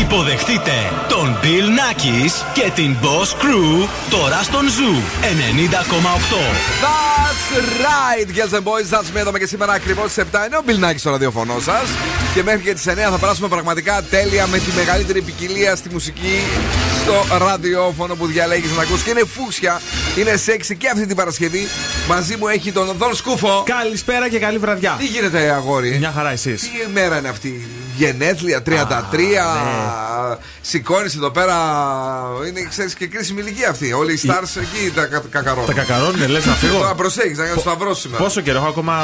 Υποδεχτείτε τον Bill Nackis και την Boss Crew τώρα στον Zoo 90,8. That's right, girls and boys. That's me εδώ και σήμερα ακριβώς στις 7 είναι ο Bill Nackis στο ραδιοφωνό σας. Και μέχρι και τις 9 θα περάσουμε πραγματικά τέλεια με τη μεγαλύτερη ποικιλία στη μουσική στο ραδιόφωνο που διαλέγεις να ακούσει. Και είναι φούξια, είναι σεξι και αυτή την Παρασκευή. Μαζί μου έχει τον Δον Σκούφο. Καλησπέρα και καλή βραδιά. Τι γίνεται, αγόρι; Μια χαρά εσείς. Τι μέρα είναι αυτή; Γενέθλια, 33. ναι. Σηκώνεις εδώ πέρα. Είναι, ξέρεις, και κρίσιμη ηλικία αυτή. Όλοι οι stars εκεί τα κα- κακαρώνουν. Τα κακαρώνουν, λες να φύγω. Τώρα προσέχεις, να κάνει σταυρό σήμερα. Πόσο καιρό έχω ακόμα.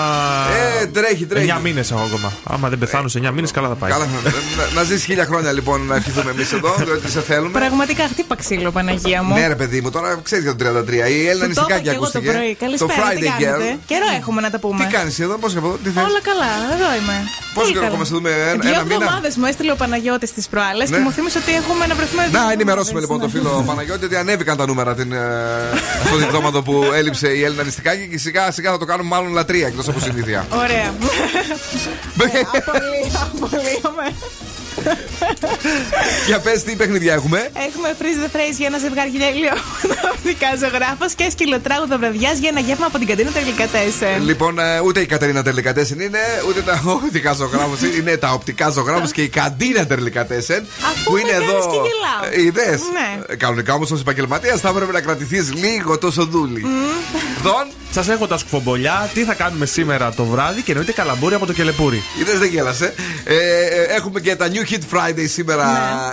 Ε, τρέχει, τρέχει. 9 μήνες έχω ακόμα. Άμα δεν πεθάνω σε 9 μήνες, καλά θα πάει. Καλά, να, να, να ζήσει χίλια χρόνια λοιπόν να ευχηθούμε εμείς εδώ, διότι σε θέλουμε. Πραγματικά χτύπα ξύλο, Παναγία μου. Ναι, ρε παιδί μου, τώρα ξέρεις για το 33. Η Έλληνα Του το είπα νησικάκι και εγώ το ακούστηκε. πρωί. Καλησπέρα, το τι Friday κάνετε; Girl. Καιρό έχουμε να τα πούμε. Τι κάνεις εδώ, πώς και από εδώ, τι θες; Όλα καλά, εδώ είμαι. Πόσο Τι καιρό καλά. ακόμα σε δούμε, ένα- Δύο ένα μήνα; εβδομάδες μου έστειλε ο Παναγιώτης τις προάλλες Ναι. και μου θύμισε ότι έχουμε να βρεθούμε δύο Να εβδομάδες. ενημερώσουμε λοιπόν τον Ναι. φίλο Παναγιώτη ότι ανέβηκαν τα νούμερα την, ε, αυτό το διπτώματο που έλειψε η Έλληνα νηστικάκι και σιγά σιγά θα το κάνουμε μάλλον λατρεία εκτός από συνήθεια. Ωραία. Απολύω, απολύομαι. Για πες τι παιχνιδιά έχουμε; Έχουμε freeze the phrase για ένα ζευγάρι γέλιο οπτικά ζωγράφος και σκυλοτράγουδο βραδιά για ένα γεύμα από την καντίνα τελικά τέσσερα. Λοιπόν, ε, ούτε η Κατερίνα Τερλικατέσεν είναι, ούτε τα οπτικά ζωγράφου. είναι τα οπτικά ζωγράφου και η καντίνα Τερλικατέσεν. Αφού Που με είναι κάνεις εδώ. και γελάω. Ε, Είδες; Ναι. Ε, Κανονικά όμως ως επαγγελματίας θα έπρεπε να κρατηθείς λίγο τόσο δούλη. Δον, Σας έχω τα σκουφομπολιά. Τι θα κάνουμε σήμερα το βράδυ και εννοείται καλαμπούρι από το κελεπούρι. είδες δεν γέλασε. Ε, ε, έχουμε και τα New Hit Friday σήμερα,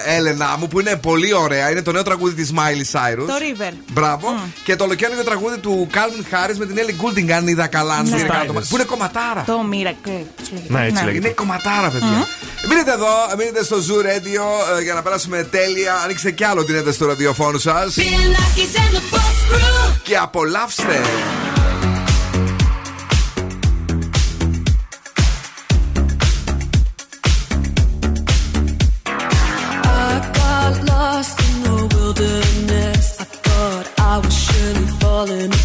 Ναι. Έλενα μου, που είναι πολύ ωραία. Είναι το νέο τραγούδι της Miley Cyrus. Το River. Μπράβο. Και το ολοκαίρινο τραγούδι του Calvin Harris με την Ellie Goulding, αν είδα καλά. αν Ναι. είδα καλά το Σωστά μάτι. Που είναι κομματάρα. Το Miracle. πώς λέγεται. Ναι, έτσι λέγεται. Είναι κομματάρα, παιδιά. Μείνετε εδώ, μείνετε στο Zoo Radio ε, για να περάσουμε τέλεια. Ανοίξτε κι άλλο την ένταση στο ραδιοφώνου σας. Και απολαύστε. Falling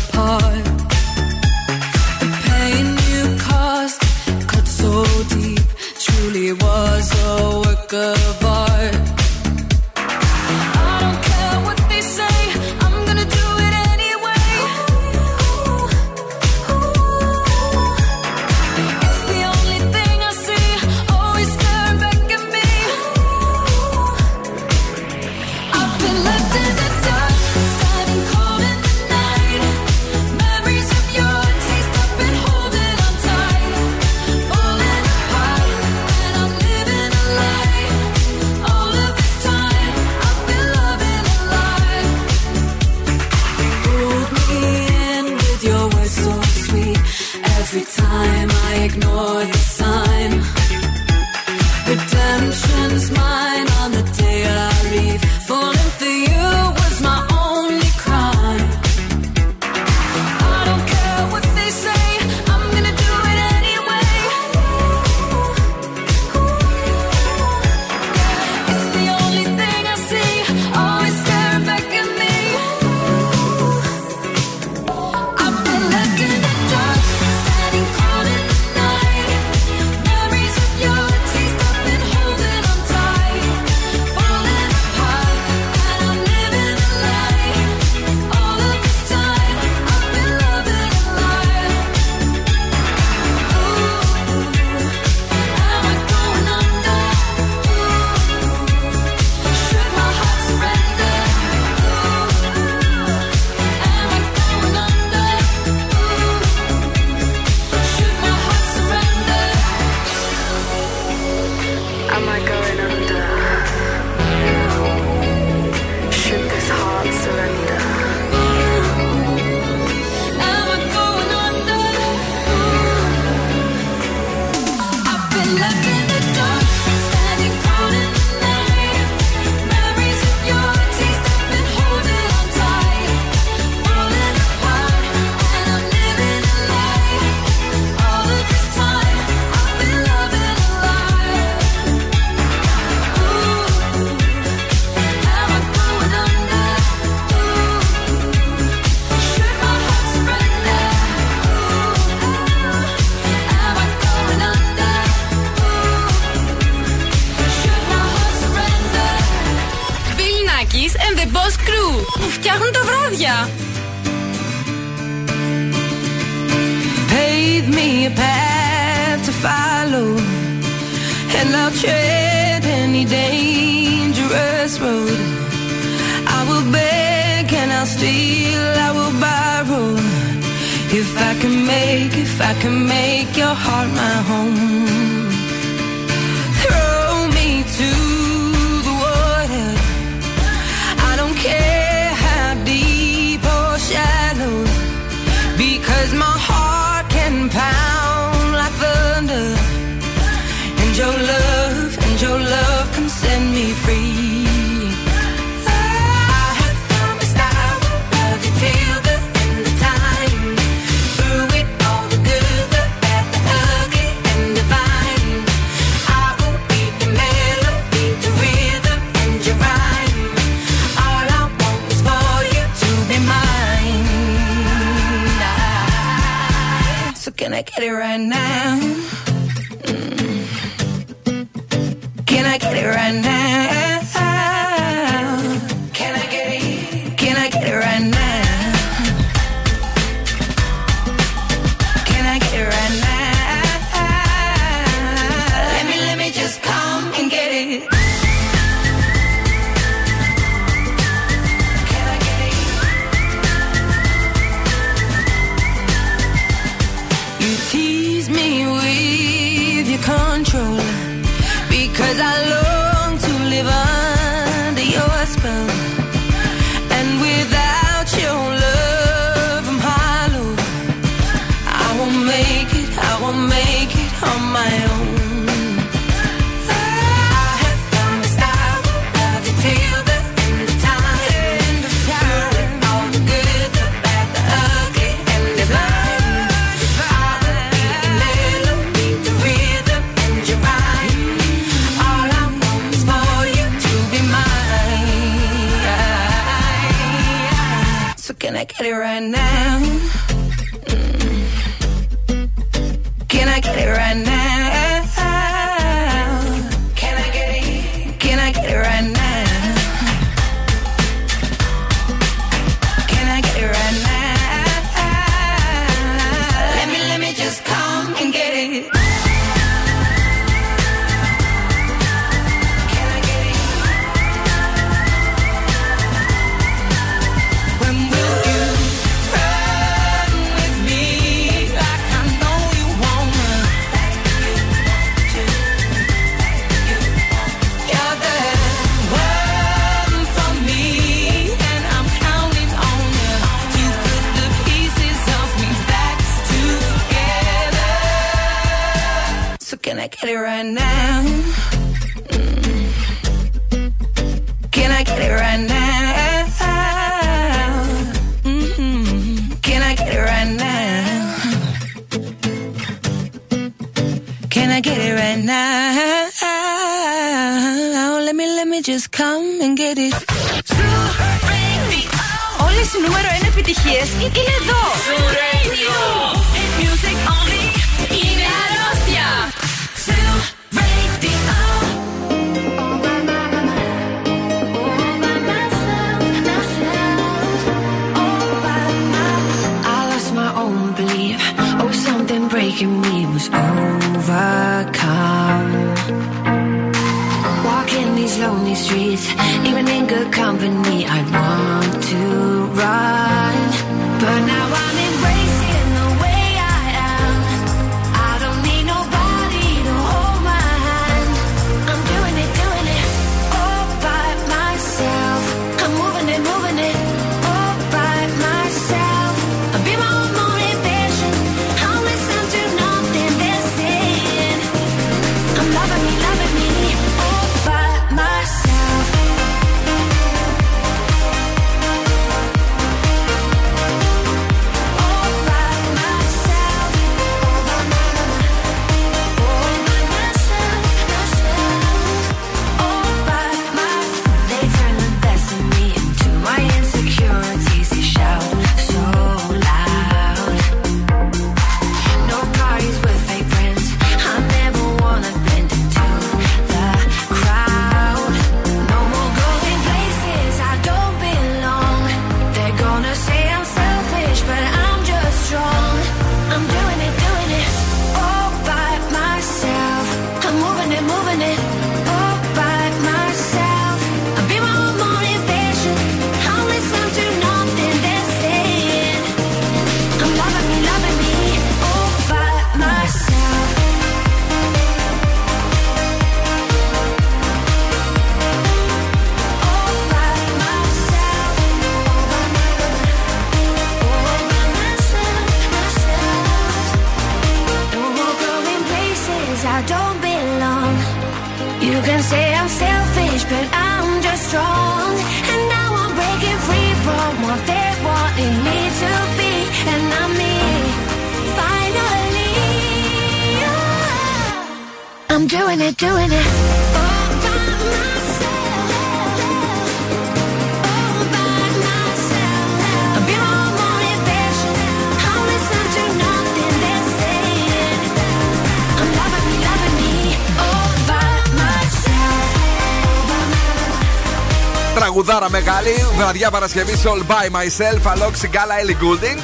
μεγάλη, βραδιά Παρασκευή All by myself, αλόξη γκάλα Ellie Goulding.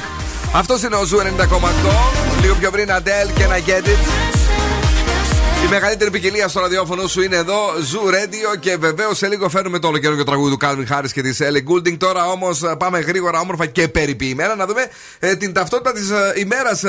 Αυτός είναι ο Zoo 90,8. Λίγο πιο πριν Adele και ένα Get It. Η μεγαλύτερη ποικιλία στο ραδιόφωνο σου είναι εδώ, Zoo Radio και βεβαίως σε λίγο φέρνουμε το ολοκαίνουριο τραγούδι του Calvin Harris και της Ellie Goulding. Τώρα όμως πάμε γρήγορα, όμορφα και περιποιημένα να δούμε ε, την ταυτότητα της ε, ημέρας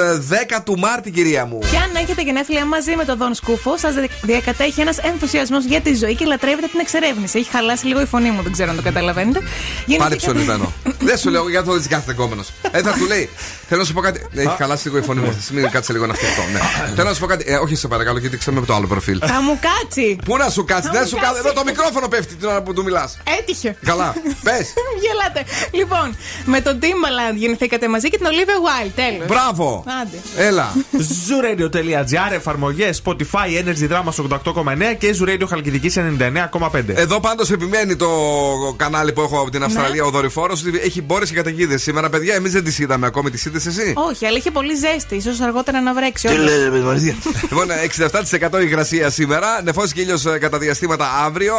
10 του Μάρτη, κυρία μου. Και αν έχετε γενέθλια μαζί με τον Δον Σκούφο, σας διακατέχει ένας ενθουσιασμός για τη ζωή και λατρεύετε την εξερεύνηση. Έχει χαλάσει λίγο η φωνή μου, δεν ξέρω αν το καταλαβαίνετε. Πάλι Γεννηθήκατε- ψωνισμένο. Δεν σου λέω για το δεις κάθε κόμενος. Ε, θα του λέει. Θέλω να σου πω κάτι. Ναι, Έχει χαλάσει λίγο η φωνή μου. Μην κάτσε λίγο να φτιαχτώ. Ναι. Θέλω να σου πω κάτι. Ε, όχι, σε παρακαλώ, γιατί ξέρω με το άλλο προφίλ. Θα μου κάτσει. Πού να σου κάτσει, Θα δεν μου σου κάτσει. κάτσει. Εδώ το μικρόφωνο πέφτει την ώρα που του μιλάς. Έτυχε. Καλά. Πες. Γελάτε. Λοιπόν, με τον Timbaland γεννηθήκατε μαζί και την Olivia Wilde. Τέλος. Μπράβο. Άντε. Έλα. Zooradio.gr, εφαρμογές Spotify, Energy Drama στο 88,9 και Zoo Radio Χαλκιδική 99,5. Εδώ πάντως επιμένει το κανάλι που έχω από την Αυστραλία, ο δορυφόρος, ότι έχει μπόρε και καταιγίδε. Σήμερα, παιδιά, εμείς δεν τις είδαμε ακόμη. Τις είδες εσύ; Όχι, αλλά είχε πολύ ζέστη. σω αργότερα να βρέξει. όντως. λοιπόν, 67% υγρασία σήμερα. Νεφός και ήλιος κατά διαστήματα αύριο.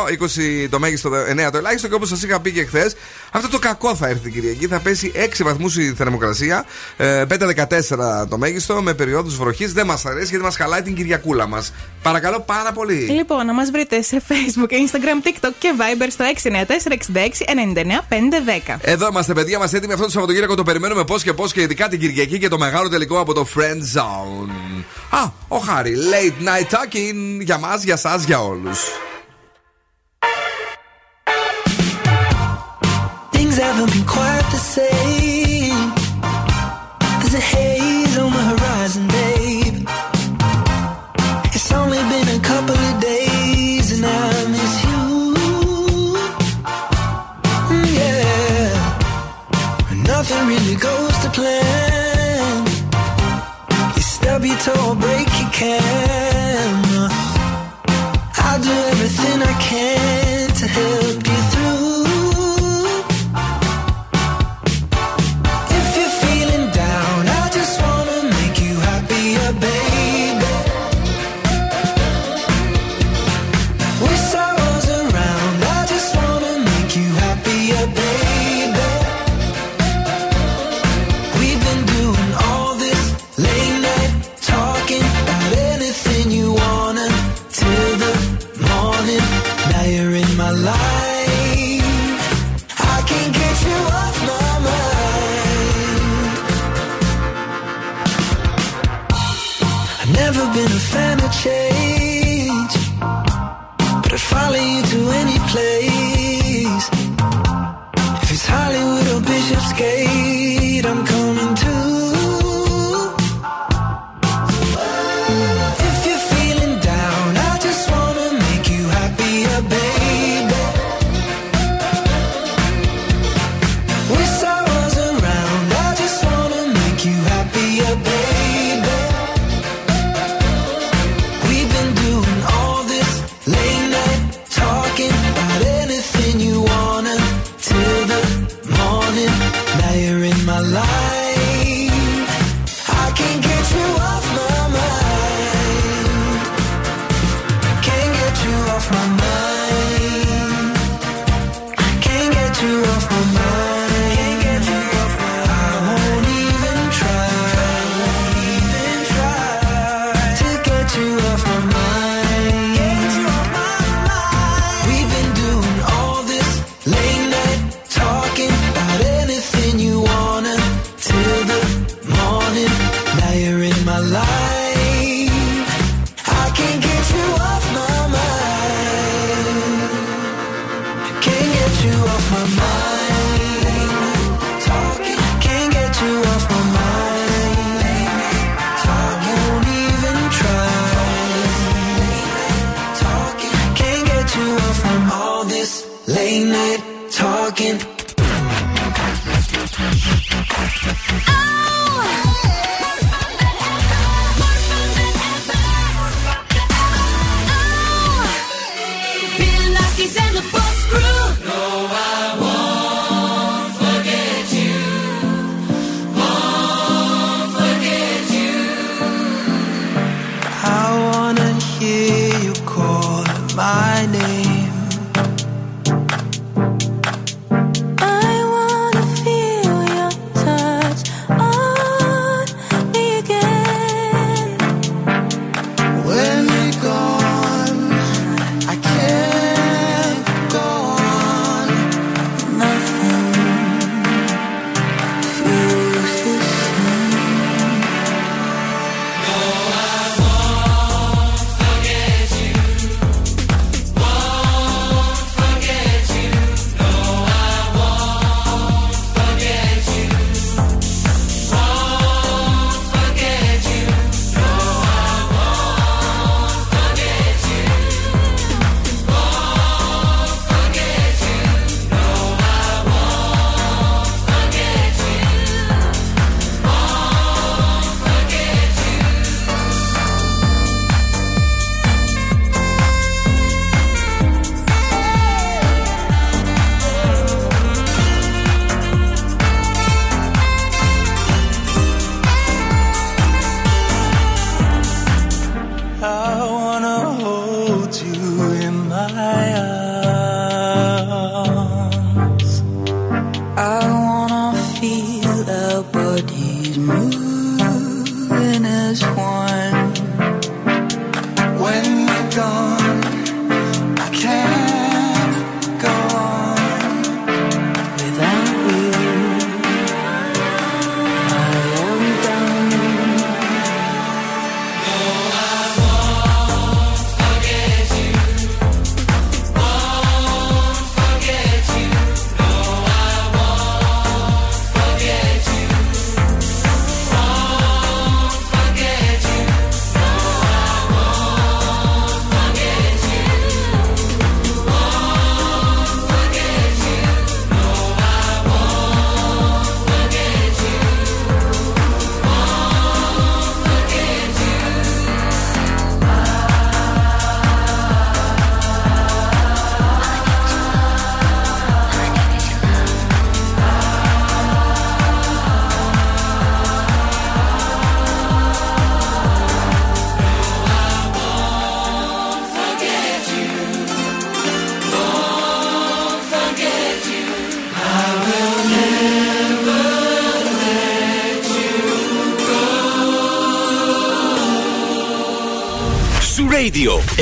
20 το μέγιστο, 9 το ελάχιστο. Και όπως σας είχα πει και χθες, αυτό το κακό θα έρθει την Κυριακή. Θα πέσει 6 βαθμούς η θερμοκρασία. ε, 5-14 το μέγιστο. Με περιόδους βροχής. Δεν μας αρέσει γιατί μας χαλάει την Κυριακούλα μας. Παρακαλώ πάρα πολύ. Λοιπόν, να μας βρείτε σε Facebook, Instagram, TikTok και Viber στο 694-66-99-510. Εδώ είμαστε, παιδιά, είμαστε έτοιμοι αυτό το Σαββατοκύριακο. Το περιμένουμε πώς και πώς και ειδικά την Κυριακή και το μεγάλο τελικό από το Friend Zone. Α, ο Χάρη, late night talking για μας, για εσά, για όλους.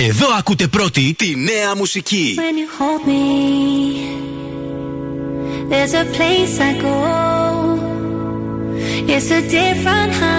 Εδώ ακούτε πρώτη τη νέα μουσική. When you hold me, there's a place I go. It's a different high.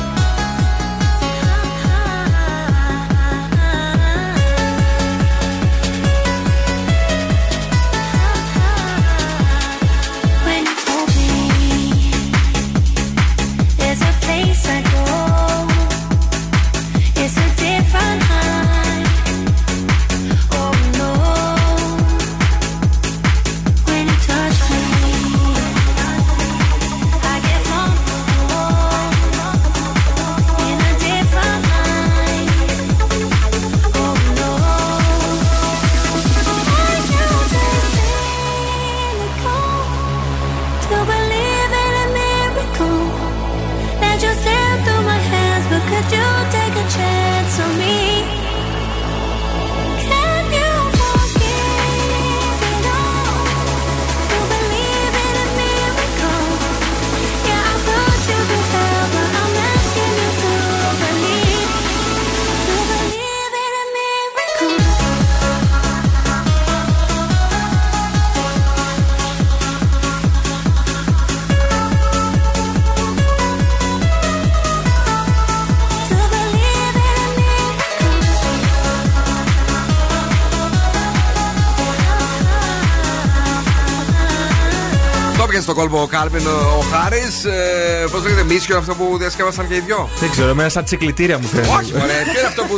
ο Κάλβιν ο Χάρης. Ε, Πώς λέγεται, μίσιο αυτό που διασκεύασαν και οι δυο; Δεν ξέρω, εμένα σαν τσικλητήρια μου φαίνεται. Όχι, μωρέ. Ποιο είναι αυτό που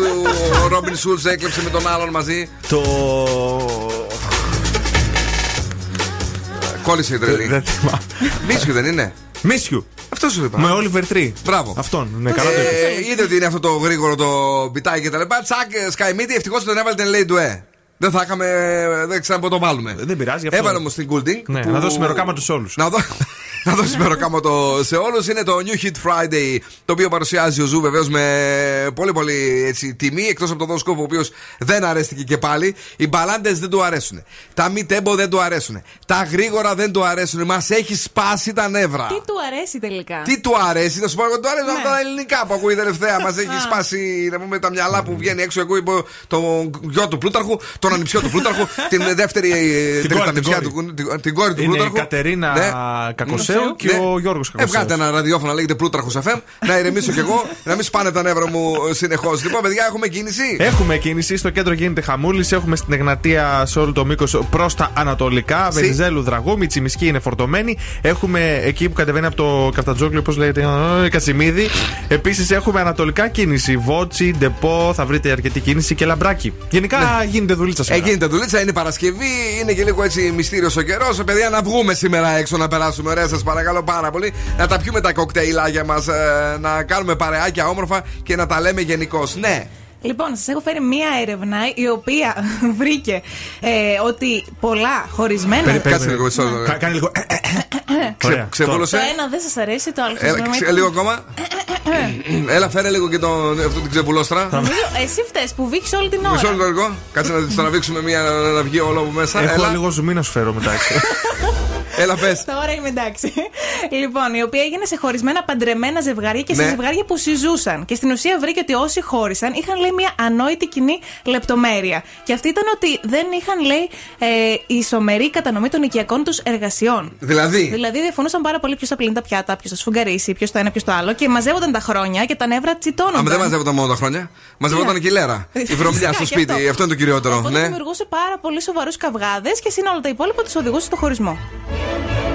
ο Ρόμπιν Σούλτς έκλεψε με τον άλλον μαζί; Το. Κόλλησε η τρελή. Δεν θυμάμαι. Μίσιο δεν είναι; Μίσιου. Αυτό σου είπα. Με Oliver Tree. Μπράβο. Αυτόν. Ναι, καλά το είπες. Ε, είδε ότι είναι αυτό το γρήγορο το πιτάκι και τα λοιπά. Τσακ, Sky Media, ευτυχώς τον έβαλε την Lay Ντουέ. Δεν θα είχαμε. Δεν ξέρω πού το βάλουμε. Δεν πειράζει. γι' αυτό. Έβαλε όμως την Goulding. Ναι, που- να δώσει μεροκάμα τους όλους. Να, δω... να δώσει μεροκάματο σε όλους. Είναι το New Hit Friday, το οποίο παρουσιάζει ο Zoo βεβαίως με πολύ πολύ έτσι, τιμή. Εκτός από τον Δον Σκούφο, ο οποίος δεν αρέστηκε και πάλι. Οι μπαλάντες δεν του αρέσουν. Τα mid tempo δεν του αρέσουν. Τα γρήγορα δεν του αρέσουν. Μας έχει σπάσει τα νεύρα. Τι του αρέσει τελικά; Τι του αρέσει, θα σου πω εγώ του αρέσουν Ναι. αυτά τα ελληνικά που ακούει τελευταία. Μας έχει Α. σπάσει να πούμε, τα μυαλά που βγαίνει έξω. Εγώ είπα τον γιο του Πλούταρχου, τον ανιψιό του Πλούταρχου, την δεύτερη ε, Την τρίτη κόρη, την ανιψιά κόρη. του, την- την κόρη του Είναι η Πλούταρχου. Κατερίνα Ναι. Κακοσέλη. Θεού και ο Γιώργος Ε, Κακοσέου. βγάλτε ένα ραδιόφωνο να λέγεται Πλούτραχο FM, να ηρεμήσω κι εγώ, να μην σπάνε τα νεύρα μου συνεχώς. Λοιπόν, παιδιά, έχουμε κίνηση; Έχουμε κίνηση, στο κέντρο γίνεται χαμούλης. Έχουμε στην Εγνατία σε όλο το μήκος προς τα ανατολικά. Συ. Βενιζέλου Δραγούμη, Τσιμισκή είναι φορτωμένη. Έχουμε εκεί που κατεβαίνει από το Καφτατζόκλιο, πώς λέγεται, ε, Κατσιμίδη. Επίσης έχουμε ανατολικά κίνηση. Βότσι, Ντεπό, θα βρείτε αρκετή κίνηση και λαμπράκι. Γενικά γίνεται δουλίτσα σήμερα. Έγινε δουλίτσα, είναι Παρασκευή, είναι και λίγο έτσι μυστήριος ο καιρός. Παιδιά, να βγούμε σήμερα έξω να περάσουμε ωραία, σας παρακαλώ πάρα πολύ. Να τα πιούμε τα κοκτέιλάκια μας, να κάνουμε παρεάκια όμορφα και να τα λέμε γενικώ. Ναι. Λοιπόν, σας έχω φέρει μία έρευνα η οποία βρήκε ε, ότι πολλά χωρισμένα. Περι- Κάτσε περι- λίγο, μισό. Κα- Κάνει λίγο. ε, ε, ε. Ξε- Ωραία. Το Ξεβούλωσε. ένα δεν σας αρέσει, το άλλο Έλα, σας ξε- αρέσει. λίγο ακόμα. Έλα, φέρε λίγο και τον, αυτό την ξεβουλόστρα. Νομίζω εσύ φταίει που βήχεις όλη την ώρα. Μισό λεπτό λίγο. Κάτσε να τη τραβήξουμε μία να, να βγει όλο από μέσα. Έχω Έλα, λίγο ζουμί να σου φέρω μετά έξω. Έλα πες. Τώρα είμαι εντάξει. λοιπόν, η οποία έγινε σε χωρισμένα παντρεμένα ζευγάρια και σε Ναι. ζευγάρια που συζούσαν. Και στην ουσία βρήκε ότι όσοι χώρισαν είχαν λέει μια ανόητη κοινή λεπτομέρεια. Και αυτή ήταν ότι δεν είχαν λέει ε, ισομερή κατανομή των οικιακών τους εργασιών. Δηλαδή, Δηλαδή διαφωνούσαν πάρα πολύ ποιος θα πλύνει τα πιάτα, ποιος θα σφουγγαρίσει, ποιος το ένα, ποιος το άλλο. Και μαζεύονταν τα χρόνια και τα νεύρα τσιτώνονταν. άμα δεν μαζεύονταν μόνο τα χρόνια, μαζεύονταν και η λέρα. Η βρωμιά Φυσικά, στο και σπίτι. αυτό. Αυτό είναι το κυριότερο. Οπότε Ναι. δημιουργούσε πάρα πολύ σοβαρούς καυγάδες και συν όλα τα υπόλοιπα τους οδηγούσε στο χωρισμό.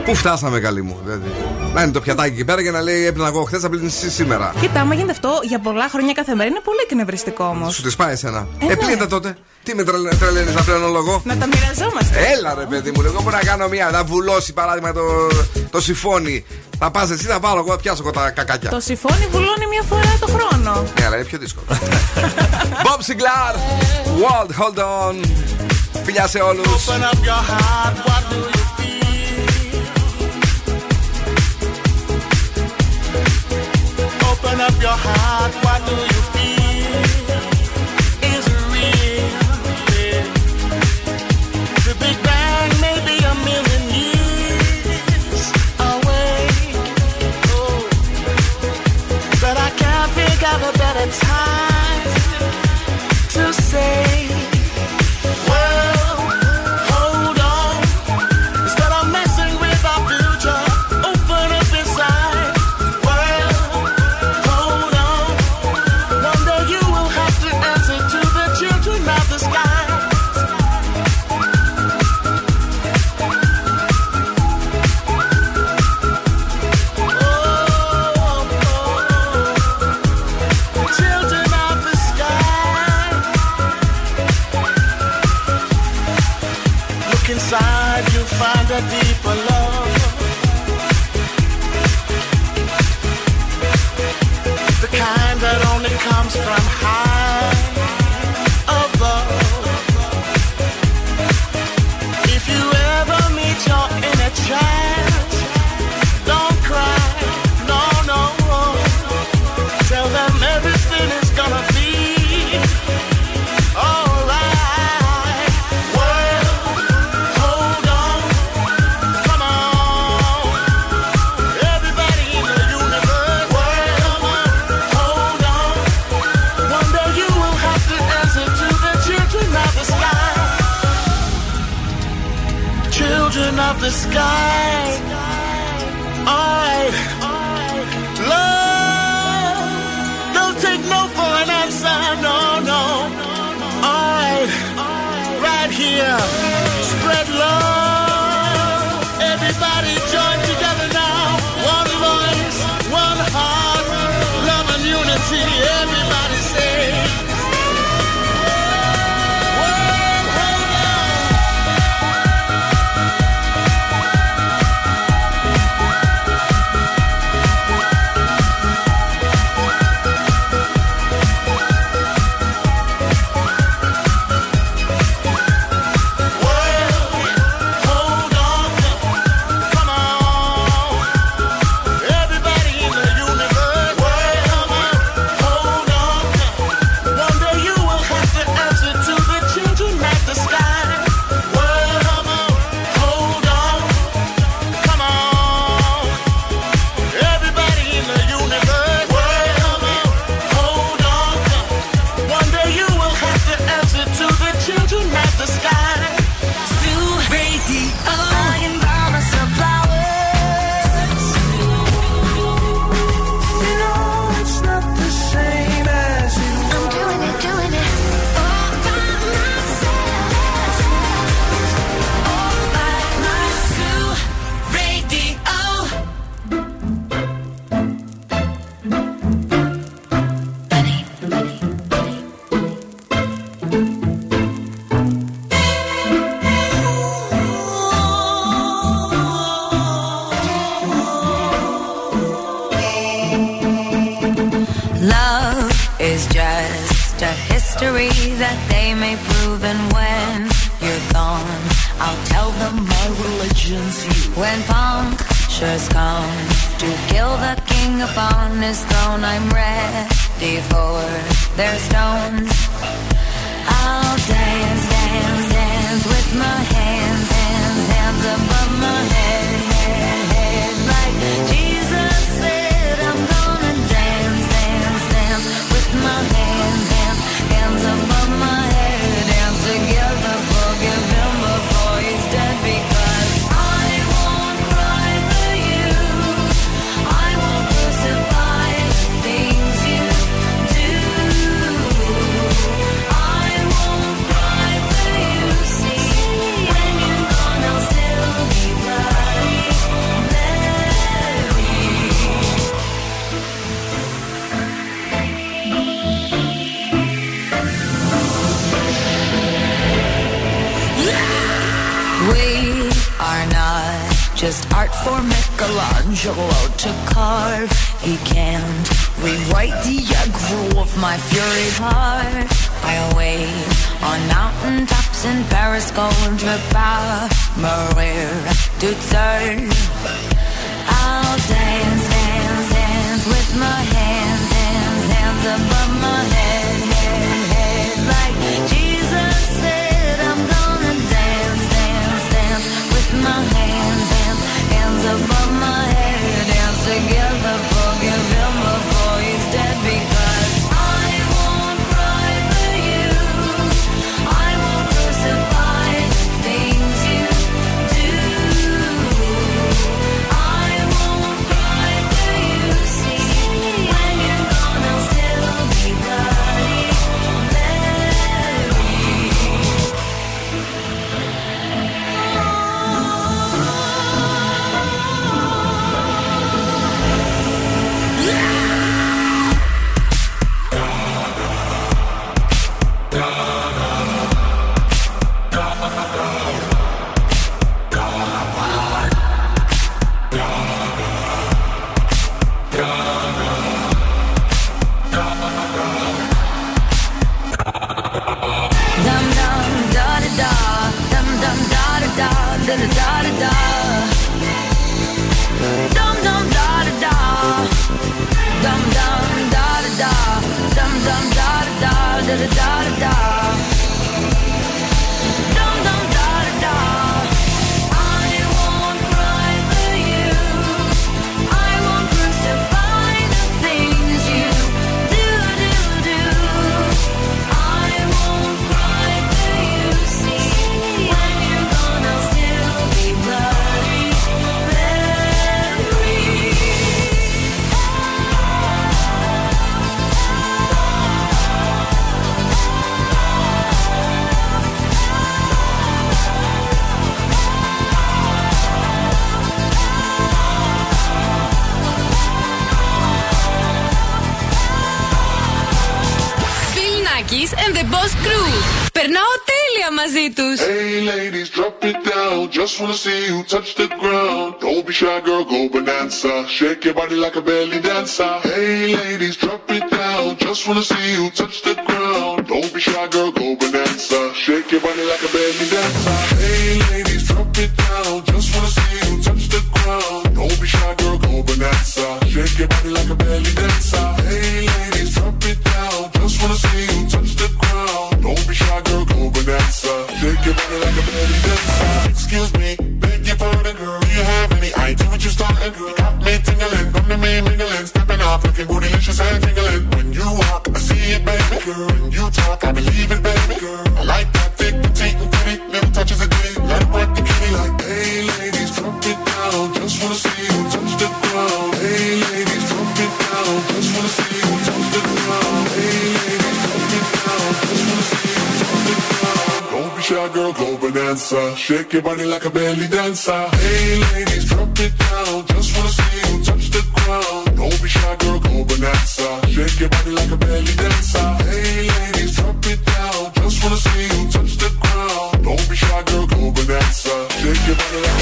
Πού φτάσαμε, καλή μου. Δηλαδή. Να είναι το πιατάκι εκεί πέρα και να λέει έπαιρνα εγώ χθες, θα πλύνεις εσύ σήμερα. Κοίτα, άμα γίνεται αυτό για πολλά χρόνια κάθε μέρα είναι πολύ εκνευριστικό όμως. Σου τη πάει εσένα. Ε, Ε, ναι. πλύνε τα τότε. Τι με τρελ- τρελαίνεις να πλένω λόγο; Να τα μοιραζόμαστε. Έλα ρε παιδί μου, εγώ μπορώ να κάνω μία, να βουλώσει παράδειγμα το, το συμφώνι. Θα πας εσύ, θα βάλω εγώ, θα πιάσω εγώ τα κακάκια. Το συμφώνι βουλώνει μια φορά το χρόνο. Ναι, αλλά είναι πιο δύσκολο. Bob Sinclair, World, hold on. Φιλιά σε όλους. Up your heart, what do Alright. Love. Don't take no for an answer. No, no. Alright. Right here. Spread love. anywhere.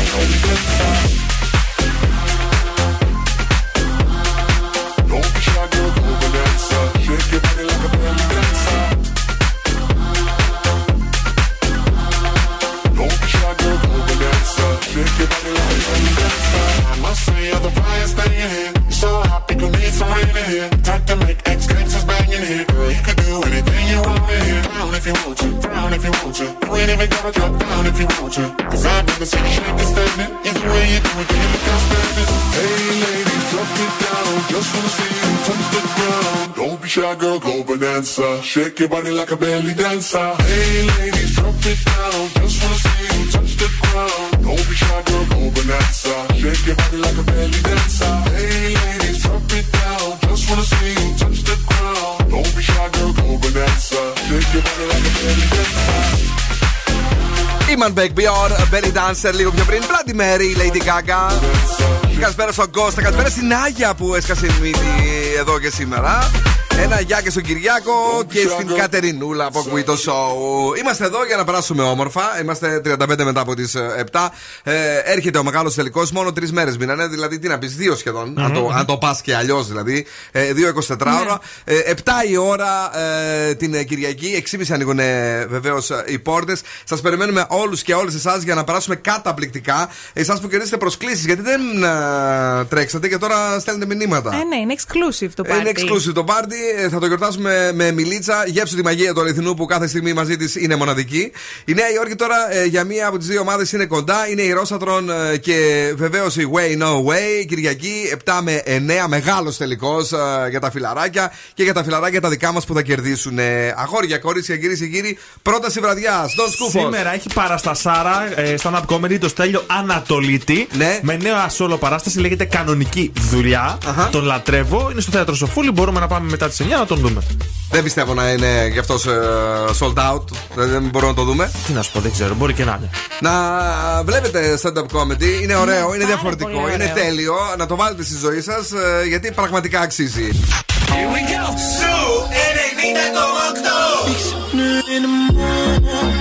Bonanza. Shake your body like a belly dancer. Hey ladies, drop it down. Just wanna see you touch the ground. Don't be shy, girl, go bonanza. Shake your body like a belly dancer. Hey ladies, drop it down. Just wanna see you touch the ground. Don't be shy, girl, go bonanza. Shake your body like a belly dancer. Iman Beck Bior, Belly Dancer λίγο πιο πριν. Bloody Mary, Lady Gaga. Καλησπέρα στον Κώστα, καλησπέρα στην Άγια που έσκασε η μύτη εδώ και σήμερα. Ένα γεια και στον Κυριάκο και στην Κατερινούλα που ακούει το show. Είμαστε εδώ για να περάσουμε όμορφα. Είμαστε 35 μετά από τις 7. Ε, έρχεται ο μεγάλος τελικός. Μόνο τρεις μέρες μείνανε. Δηλαδή, τι να πεις, δύο σχεδόν. Αν το, αν το πας και αλλιώς δηλαδή. Ε, 2-24 ώρα. Ε, 7 η ώρα ε, την Κυριακή. 6.30 ανοίγουν βεβαίως οι πόρτες. Σας περιμένουμε όλους και όλες εσάς για να περάσουμε καταπληκτικά. Εσάς που κερδίσετε προσκλήσεις γιατί δεν ε, τρέξατε και τώρα στέλνετε μηνύματα. Ε, ναι, είναι exclusive το party. Είναι exclusive το πάρτι. Ε, Θα το γιορτάσουμε με μιλίτσα. Γεύσου τη μαγεία του αληθινού που κάθε στιγμή μαζί της είναι μοναδική. Η Νέα Υόρκη τώρα ε, για μία από τις δύο ομάδες είναι κοντά. Είναι η Ρόσατρον ε, και βεβαίως η Way No Way. Κυριακή 7 με 9. Μεγάλος τελικός για τα φιλαράκια και για τα φιλαράκια τα δικά μας που θα κερδίσουν. Ε, αγόρια, κορίτσια, κυρίε και κύριοι. Πρόταση βραδιά. Στον Σκούφος. Σήμερα έχει παραστασάρα ε, stand-up comedy το Στέλιο Ανατολίτη. Ναι. Με νέα solo παράσταση λέγεται Κανονική Δουλειά. Τον λατρεύω. Είναι στο θέατρο Σοφούλη. Μπορούμε να πάμε μετά τις τον δούμε. Δεν πιστεύω να είναι γι' αυτός ε, sold out. Δεν μπορούμε να το δούμε. Τι να σου πω, δεν ξέρω, μπορεί και να είναι. Να βλέπετε stand-up comedy. Είναι ωραίο, είναι διαφορετικό, είναι τέλειο. Να το βάλετε στη ζωή σας ε, γιατί πραγματικά αξίζει. Here we go. Zoo 90,8.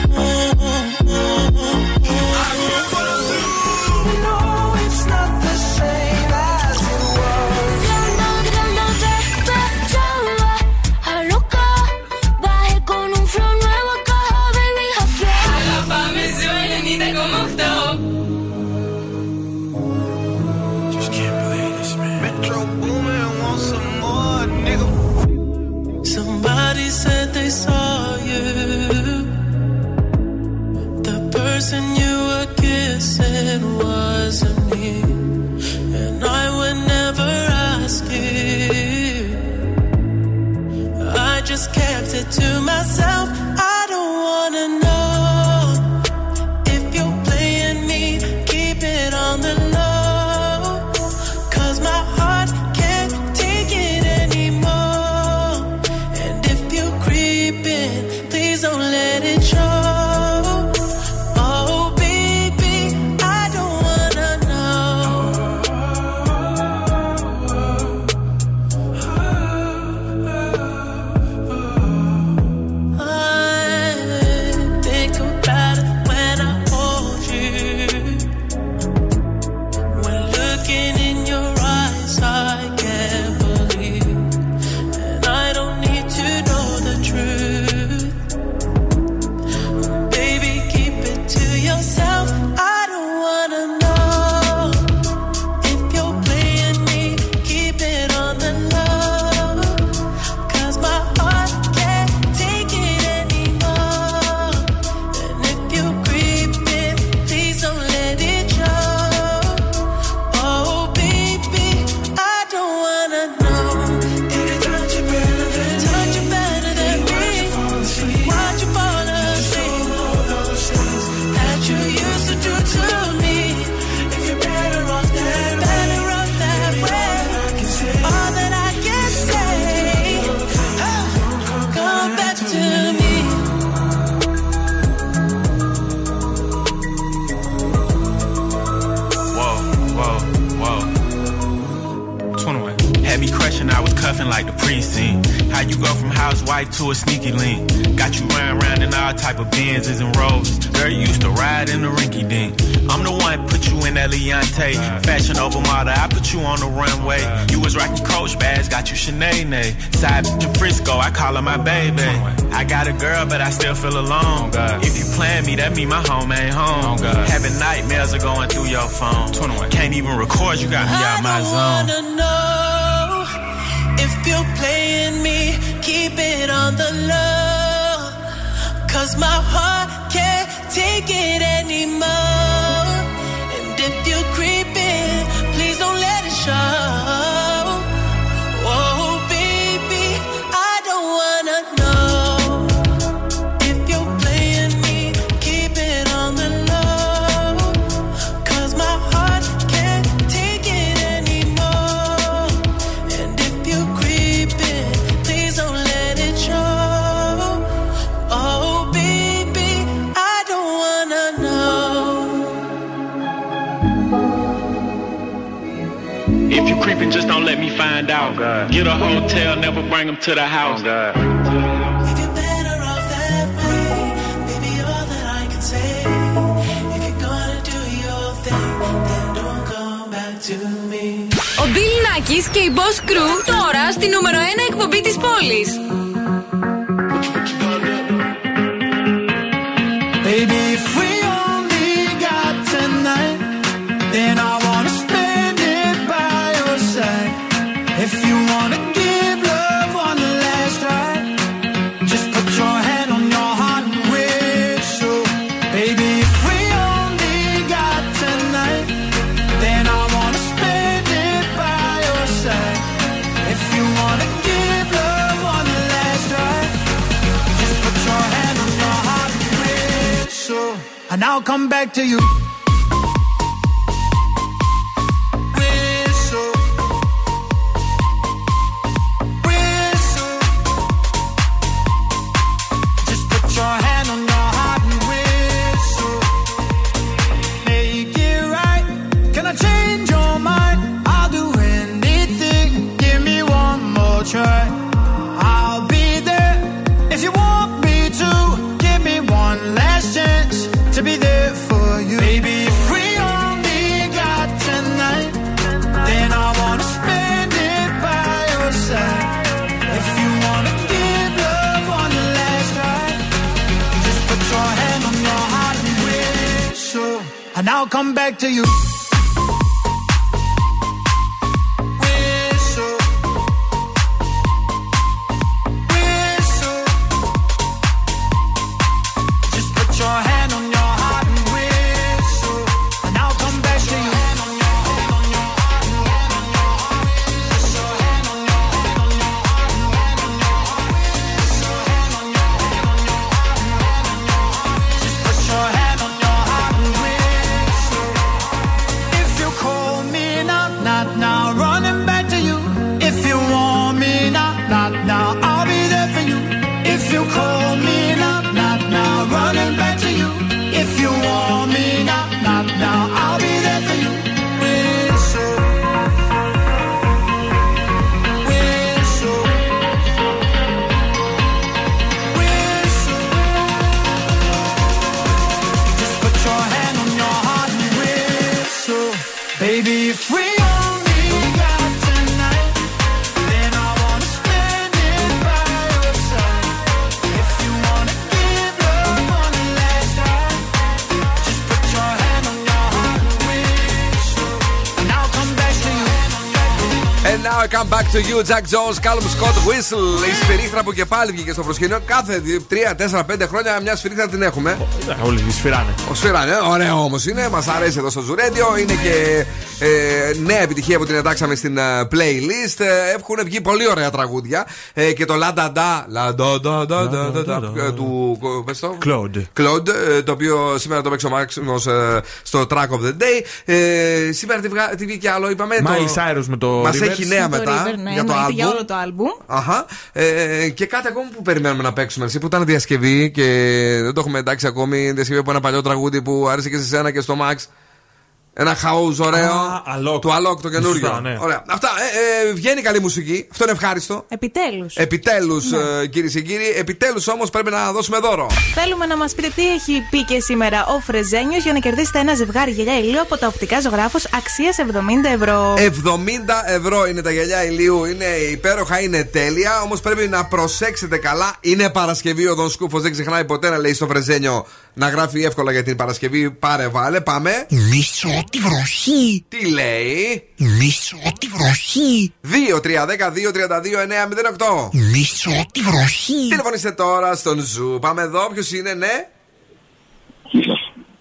Kissing wasn't me. And I would never ask you. I just kept it to myself. I don't wanna know don't come back to me. Ο Bill Nackis και η Boss Crew τώρα στη νούμερο 1 εκπομπή της πόλης. Back to you. To you, Jack Jones, Callum Scott, Whistle. Η σφυρίχτρα που και πάλι βγήκε στο προσκήνιο. Κάθε 3-4-5 χρόνια μια σφυρίχτρα την έχουμε. Όλοι σφυράνε. Ο σφυράνε, ε, ωραίο όμως είναι. Μας αρέσει εδώ στο Ζουρέντιο. Είναι και ε, νέα επιτυχία που την εντάξαμε στην ε, playlist. Ε, έχουν βγει πολύ ωραία τραγούδια. Ε, και το La Da Da, La Da Da Da Da Da Da, ε, του. πες το. Claude. Claude, ε, το οποίο σήμερα το παίξει ο Μάξιμος ε, στο Track of the Day. Ε, σήμερα τι, βγα... τι βγήκε άλλο, είπαμε. Miley Cyrus με το Μα Rivers. έχει νέα Το μετά River, ναι, για το εννοείται, για album. όλο το άλμπουμ. Αχα. Ε, και κάτι ακόμα που περιμένουμε να παίξουμε. Εσύ που ήταν διασκευή και δεν το έχουμε εντάξει ακόμη. Διασκευή από ένα παλιό τραγούδι που άρεσε και σε σένα και στο Max. Ένα house ωραίο. Α, Alok. Του Alok το καινούριο. Σωστά, ναι. Ωραία. Αυτά. Ε, ε, βγαίνει καλή μουσική. Αυτό είναι ευχάριστο. Επιτέλους. Επιτέλους, Ναι. ε, κυρίε και κύριοι. Επιτέλους όμως πρέπει να δώσουμε δώρο. Θέλουμε να μας πείτε τι έχει πει και σήμερα ο Φρεζένιος για να κερδίσετε ένα ζευγάρι γυαλιά ηλίου από τα οπτικά ζωγράφο αξίας 70 ευρώ. 70 ευρώ είναι τα γυαλιά ηλίου. Είναι υπέροχα, είναι τέλεια. Όμως πρέπει να προσέξετε καλά. Είναι Παρασκευή. Ο Δον Σκούφος δεν ξεχνάει ποτέ να λέει στο Φρεζένιο να γράφει εύκολα για την Παρασκευή. Πάρε, βάλε, πάμε. Μισώ τη βροχή. Τι λέει; Μισώ τη βροχή. 2, 3, 10, 2, 32, 9, 08. Μισώ τη βροχή. Τηλεφωνήστε τώρα στον Zoo. Πάμε εδώ. Ποιος είναι, ναι;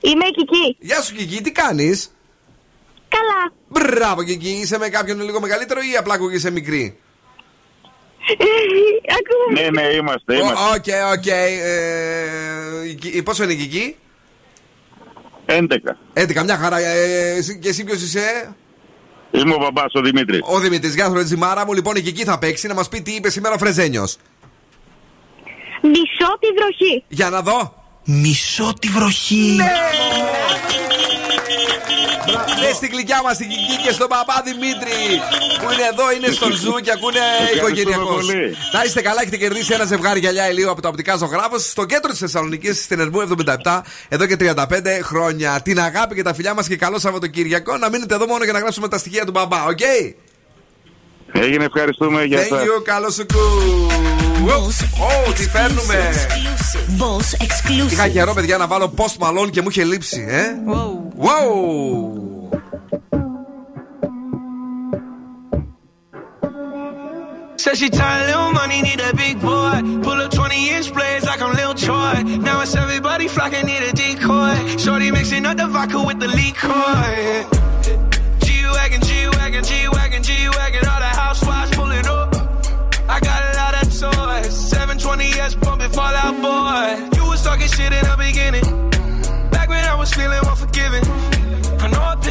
Είμαι η Κική. Γεια σου, Κική, τι κάνεις; Καλά. Μπράβο, Κική, είσαι με κάποιον λίγο μεγαλύτερο ή απλά ακούγεσαι μικρή; Ακούω. Ναι, ναι, είμαστε. Ω, είμαστε. OK, OK. ε, η Κι- Πόσο είναι η Κική; 11. 11, μια χαρά. Ε, εσύ- και εσύ ποιος είσαι; Είμαι ο μπαμπάς ο Δημήτρης. Ο Δημήτρης, γεια σου, ρε Τζιμάρα μου. Λοιπόν, η Κική θα παίξει να μας πει τι είπε σήμερα ο Φρεζένιος. Μισώ τη βροχή. Για να δω. Μισώ τη βροχή. Ναι, στη γλυκιά μας την Κική και στον μπαμπά Δημήτρη που είναι εδώ, είναι στον Zoo και ακούνε οικογενειακό. πολύ. Να είστε καλά, έχετε κερδίσει ένα ζευγάρι γυαλιά ηλίου από το οπτικά ζωγράφος στο κέντρο της Θεσσαλονίκης, στην Ερμού 77, εδώ και 35 χρόνια. Την αγάπη και τα φιλιά μας και καλό Σαββατοκύριακο. Να μείνετε εδώ μόνο για να γράψουμε τα στοιχεία του μπαμπά, οκ; Έγινε, ευχαριστούμε για Thank σας. you, καλό σου κου. Ω, τι φέρνουμε. Boss exclusive. Είχα καιρό, παιδιά, να βάλω post malone και μου είχε λείψει, ε. Wow. Said she tired, little money, need a big boy. Pull up 20 inch blades like I'm Lil Troy. Now it's everybody flocking, need a decoy. Shorty mixing up the vodka with the liquor.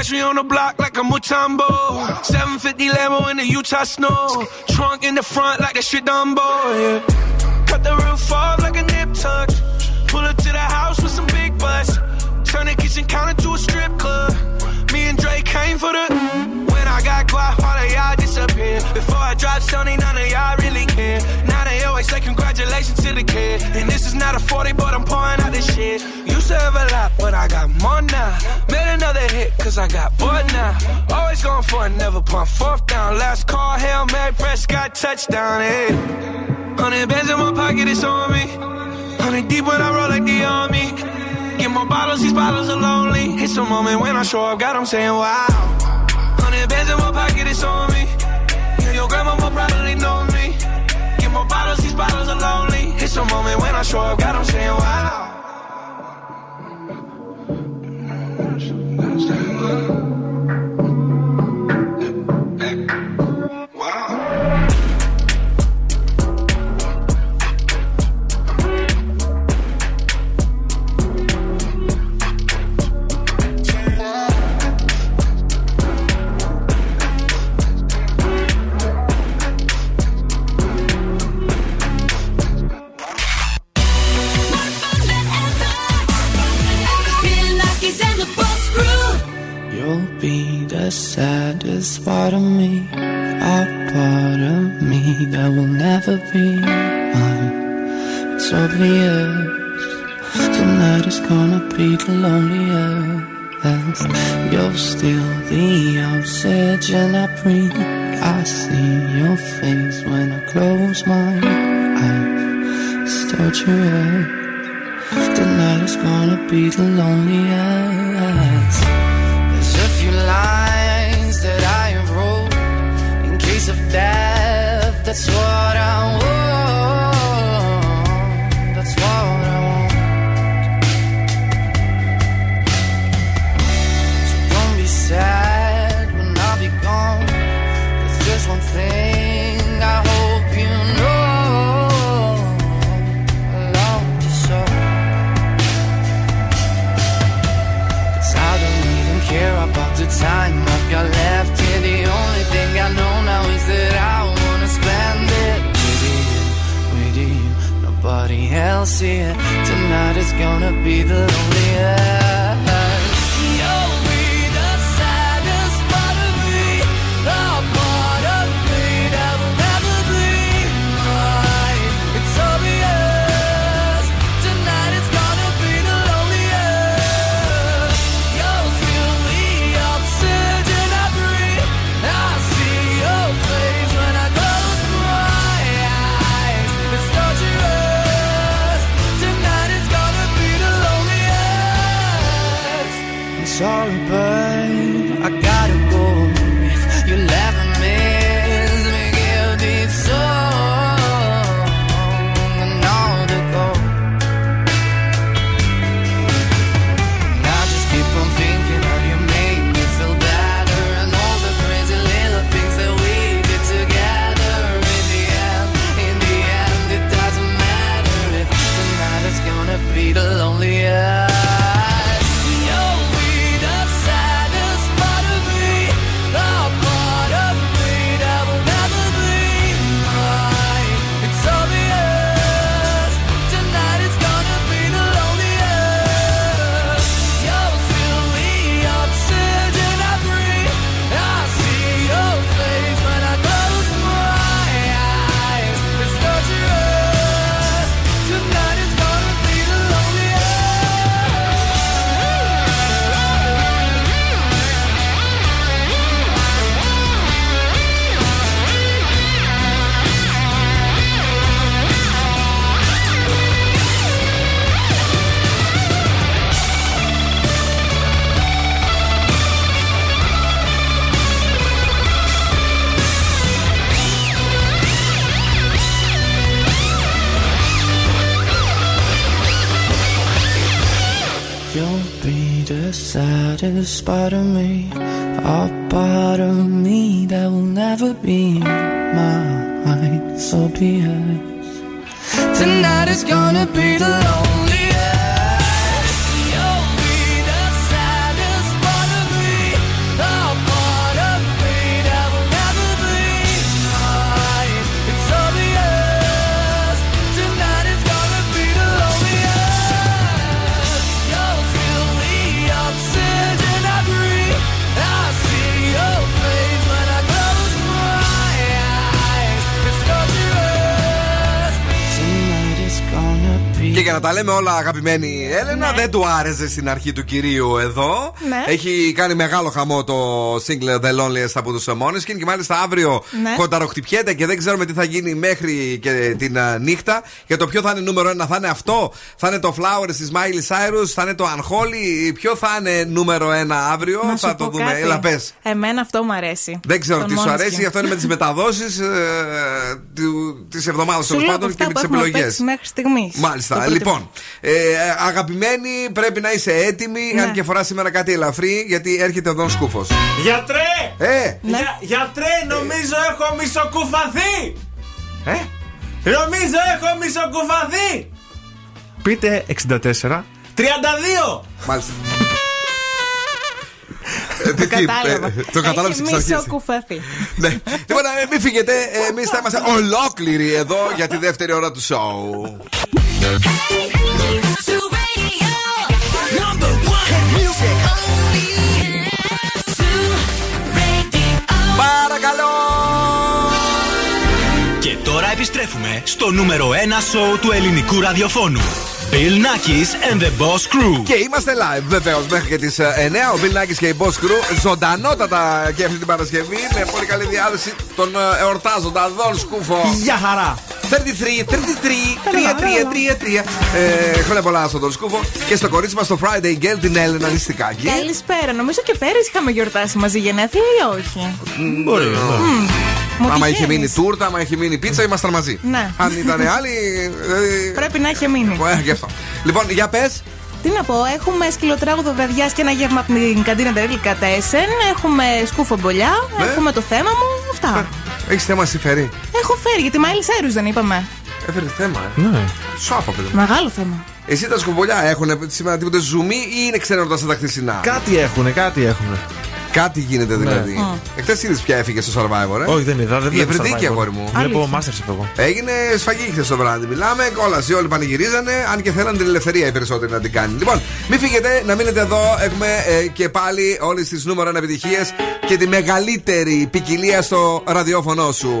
catch me on the block like a Mutombo. 750 Lambo in the Utah snow. Trunk in the front like that shit Dumbo, yeah. Cut the roof off like a nip tuck. Pull up to the house with some big butts. Turn the kitchen counter to a strip club. Me and Drake came for the. When I got guap, all of y'all disappear. Before I drop Sony, none of y'all really care. Now they always say congratulations to the kid. And this is not a 40, but I'm pouring out this shit. Used to have a lot, but I got more now. Made another hit, cause I got bored now. Always going for it, never pump fourth down. Last call, Hail Mary, Prescott, touchdown, hey. Hundred bands in my pocket, it's on me. Hundred deep when I roll like the army. Get more bottles, these bottles are lonely. It's a moment when I show up, God, I'm saying wow. Hundred bands in my pocket, it's on me. Grandma will probably know me. Get more bottles, these bottles are lonely. It's a moment when I show up, God, I'm saying wow. spite of me. Λέμε όλα, αγαπημένη Έλενα, δεν του άρεσε στην αρχή του κυρίου εδώ. Ναι. Έχει κάνει μεγάλο χαμό το single The Loneliest από τους Måneskin και μάλιστα αύριο Ναι. κονταροχτυπιέται και δεν ξέρουμε τι θα γίνει μέχρι και την α, νύχτα. Και το ποιο θα είναι νούμερο ένα, θα είναι αυτό, θα είναι το Flowers της Miley Cyrus, θα είναι το Unholy. Ποιο θα είναι νούμερο ένα αύριο, Να σου θα πω το δούμε. κάτι. Έλα, πες. Εμένα αυτό μου αρέσει. Δεν ξέρω Τον τι σου Måneskin. αρέσει, αυτό είναι με τις μεταδόσεις της εβδομάδας Σου τέλο λέω πάντων αυτά και με που τις έχουμε επιλογές. παίξει μέχρι στιγμής. Μάλιστα. Λοιπόν, ε, αγαπημένη, πρέπει να είσαι έτοιμη. Ναι. Αν και φοράς σήμερα κάτι ελαφρύ, γιατί έρχεται ο Δον Σκούφος. Γιατρέ! Ε! Για, γιατρέ, νομίζω έχω μισοκουφαθεί! Ε; Νομίζω έχω μισοκουφαθεί! Πείτε 64. 32! Μάλιστα. Ε, τι- τι- Κατάλαβα. ε, Το κατάλαβες Έχει εξ αρχής. μισοκουφαθεί. Ναι. Λοιπόν, ε, μην φύγετε. Εμείς θα είμαστε ολόκληροι εδώ για τη δεύτερη ώρα του σοου. Παρακαλώ! Και τώρα επιστρέφουμε στο νούμερο 1 σοου του ελληνικού ραδιοφώνου. Bill Nackis and the Boss Crew. Και είμαστε live βεβαίως μέχρι και τις 9. Ο Bill Nackis και η Boss Crew ζωντανότατα και αυτή την Παρασκευή με πολύ καλή διάθεση. Τον ε, εορτάζοντα Δον Σκούφο. Για χαρά! 33, 33, 3, 3, 3, 3. Ε, χρόνια πολλά στον Δον Σκούφο και στο κορίτσι μας το Friday Girl την Έλενα Νηστικάκη. Καλησπέρα. Νομίζω και πέρυσι είχαμε γιορτάσει μαζί γενέθλια ή όχι; Μπορεί. Μου Άμα είχε τυχαίνεις. μείνει τούρτα, άμα είχε μείνει πίτσα, ήμασταν μαζί. Ναι. Αν ήταν άλλοι. ε, Πρέπει να είχε μείνει. ε, γι' αυτό. Λοιπόν, για πες. Τι να πω, έχουμε σκυλοτράγουδο βραδιά και ένα γεύμα από την καντίνα Τερέλικα Τέσεν. Έχουμε σκουφομπολιά. Ναι. Έχουμε το θέμα μου. Αυτά. Έχεις θέμα εσύ φέρει. Έχω φέρει γιατί Miley Cyrus δεν είπαμε. Έφερε θέμα, ε. Ναι. Σώπα, παιδί μου. Μεγάλο θέμα. Εσύ τα σκουφομπολιά έχουν σήμερα τίποτε ζουμί ή είναι ξενέρωτα στα τα χθεσινά. Κάτι έχουνε, κάτι έχουνε. Κάτι γίνεται δηλαδή. Mm. Εχθές είδες ποια έφυγε στο Survivor, ε; Όχι, δεν είδα. Δεν Η βλέπω Ευρυδίκη, Survivor. αγόρι μου. Βλέπω Αλήθεια. Masterchef εγώ. Έγινε σφαγή χθες το βράδυ. Μιλάμε, κόλαση. Όλοι πανηγυρίζανε, αν και θέλαν την ελευθερία οι περισσότεροι να την κάνουν. Λοιπόν, μην φύγετε, να μείνετε εδώ. Έχουμε ε, και πάλι όλες τις νούμερο 1 επιτυχίε και τη μεγαλύτερη ποικιλία στο ραδιόφωνο σου.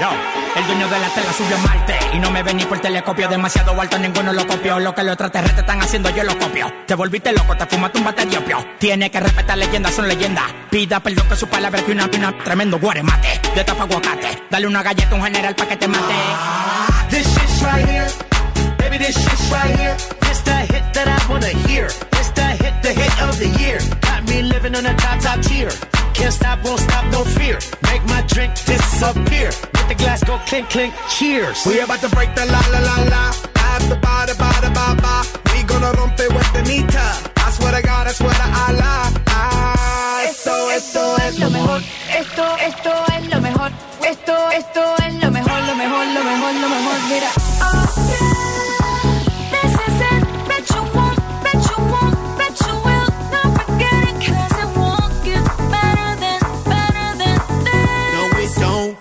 Yo, el dueño de la tela subió a Marte y no me ven ni por telescopio. Demasiado alto, ninguno lo copió. Lo que los extraterrestres están haciendo, yo lo copio. Te volviste loco, te fumaste un bate de opio. Tiene que respetar leyendas, son leyendas. Pida perdón que su palabra que una pina. Tremendo guaremate, de tapa aguacate. Dale una galleta a un general pa' que te mate. This shit's right here. Baby, this shit's right here. It's the hit that I wanna hear. It's the hit, the hit of the year. Got me living on a top, top tier. Can't stop, won't stop, no fear. Make my drink disappear. Let the glass go clink, clink. Cheers. We about to break the la la la la. After ba da ba da ba ba. We gonna rompe with the nita. I swear to God, I swear to Allah. Ah, esto, esto es lo mejor. Esto, esto es lo mejor. Esto, esto es lo mejor, lo mejor, lo mejor, lo mejor. Mira. Oh, yeah.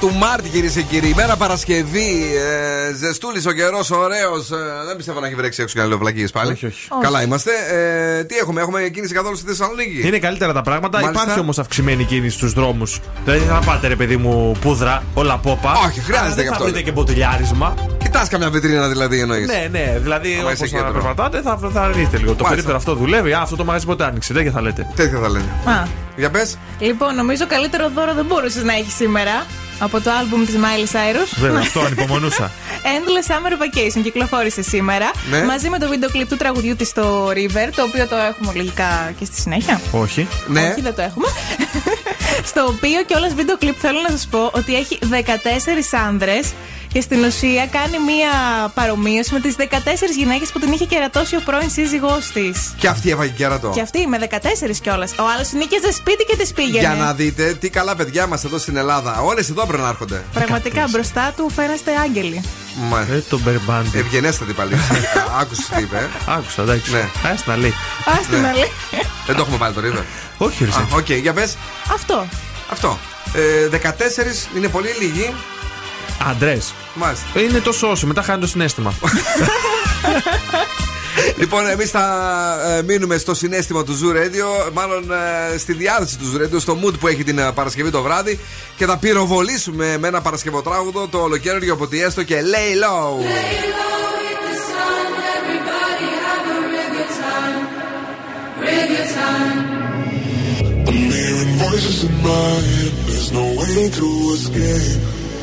του Μάρτη, κυρίε και κύριοι, ημέρα Παρασκευή. Ε, Ζεστούλης ο καιρός, ωραίος. Ε, δεν πιστεύω να έχει βρέξει έξω κανένα βλακίε πάλι. Όχι, όχι. Καλά είμαστε. Ε, τι έχουμε, έχουμε κίνηση καθόλου στη Θεσσαλονίκη; Είναι καλύτερα τα πράγματα. Μάλιστα. Υπάρχει όμως αυξημένη κίνηση στους δρόμους. Δηλαδή θα πάτε, ρε παιδί μου, πούδρα, όλα πόπα. Όχι, χρειάζεται Αλλά δεν γι' θα αυτό. βρείτε και μποτιλιάρισμα. Κοιτάς καμιά βιτρίνα δηλαδή εννοείς. Ναι, ναι, δηλαδή Άμα είσαι όπω κέντρο. περπατάτε θα, θα δείτε λίγο. Το Μάλιστα. περίπτερο αυτό δουλεύει. Α, αυτό το μαγαζί ποτέ άνοιξε. Τέτοια θα λέτε. Τέτοια θα λένε. Α, Για πες. λοιπόν, νομίζω καλύτερο δώρο δεν μπορούσες να έχεις σήμερα από το άλμπουμ της Miley Cyrus. Βέβαια, αυτό ανυπομονούσα. Endless Summer Vacation κυκλοφόρησε σήμερα Ναι. μαζί με το βίντεο κλιπ του τραγουδιού της στο River, το οποίο το έχουμε λογικά και στη συνέχεια. Όχι. Ναι. Όχι, δεν το έχουμε. Στο οποίο κιόλας βίντεο κλιπ θέλω να σας πω ότι έχει 14 άνδρες και στην ουσία κάνει μία παρομοίωση με τις 14 γυναίκες που την είχε κερατώσει ο πρώην σύζυγός της. Και αυτή έβαγε κέρατο. Και αυτή με 14 κιόλας. Ο άλλος νίκιαζε σπίτι και της πήγαινε. Για να δείτε τι καλά παιδιά μα εδώ στην Ελλάδα. Όλες εδώ πρέπει να έρχονται. Πραγματικά μπροστά του φέραστε άγγελοι. Μα, Ε, το μπερμπάντι. Ευγενέστατη πάλι. Άκουσες τι είπε. ε; Άκουσα, εντάξει. Ναι. Α να λέει. Α την Ναι. αλήθεια. Δεν το έχουμε πάλι το River. Όχι, ρε. Α, Οκ, για πες. Αυτό. Αυτό. Ε, 14 είναι πολύ λίγοι. Άντρε. Μάλιστα. Είναι τόσο όσο, μετά χάνει το συνέστημα. Λοιπόν, εμείς θα ε, μείνουμε στο συνέστημα του Zoo Radio, μάλλον ε, στη διάθεση του Zoo Radio, στο mood που έχει την ε, Παρασκευή το βράδυ και θα πυροβολήσουμε με ένα Παρασκευοτράγουδο το ολοκαίριο από τη έστω και Lay Low. I'm hearing voices in my head. There's no way to escape.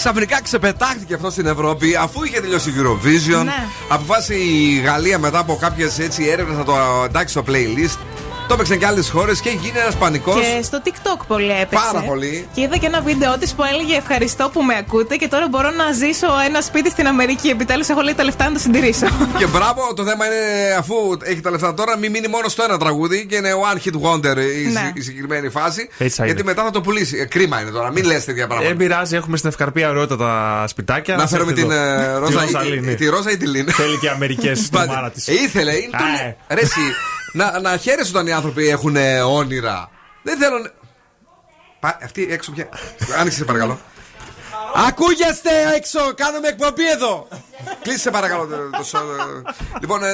Ξαφνικά ξεπετάχτηκε αυτό στην Ευρώπη αφού είχε τελειώσει η Eurovision. Ναι. Αποφάσισε η Γαλλία μετά από κάποιες έρευνες να το εντάξει στο playlist. Το έπαιξαν και άλλες χώρες και γίνει ένας πανικός. Και στο TikTok πολύ έπαιξε. Πάρα πολύ. Και είδα και ένα βίντεο της που έλεγε Ευχαριστώ που με ακούτε και τώρα μπορώ να ζήσω ένα σπίτι στην Αμερική. Επιτέλους έχω λέει τα λεφτά να το συντηρήσω. Και μπράβο, το θέμα είναι αφού έχει τα λεφτά τώρα, μην μείνει μόνο στο ένα τραγούδι και είναι one hit wonder η, Ναι. η συγκεκριμένη φάση. Έτσι θα γιατί είναι. μετά θα το πουλήσει. Ε, κρίμα είναι τώρα, μην λες τέτοια πράγματα. Δεν πειράζει, έχουμε στην Ευκαρπία ωραιότατα σπιτάκια. να Ας φέρουμε έρθει την εδώ. ε, Τη Ρόζα, Ροζαλή, η- ναι. τη Ρόζα ή τη Λίν. Θέλει και Αμερικές στην Πάντε- ομάδα της. Ε, ήθελε, είναι το Α, λέ- ε. Ρε εσύ, να, να χαίρεσαι όταν οι άνθρωποι έχουν ε, όνειρα. Δεν θέλω. να- Πα, αυτή έξω πια. Άνοιξε σε παρακαλώ. Ακούγεστε έξω! Κάνουμε εκπομπή εδώ! Κλείσε παρακαλώ το, το σο- Λοιπόν, ε,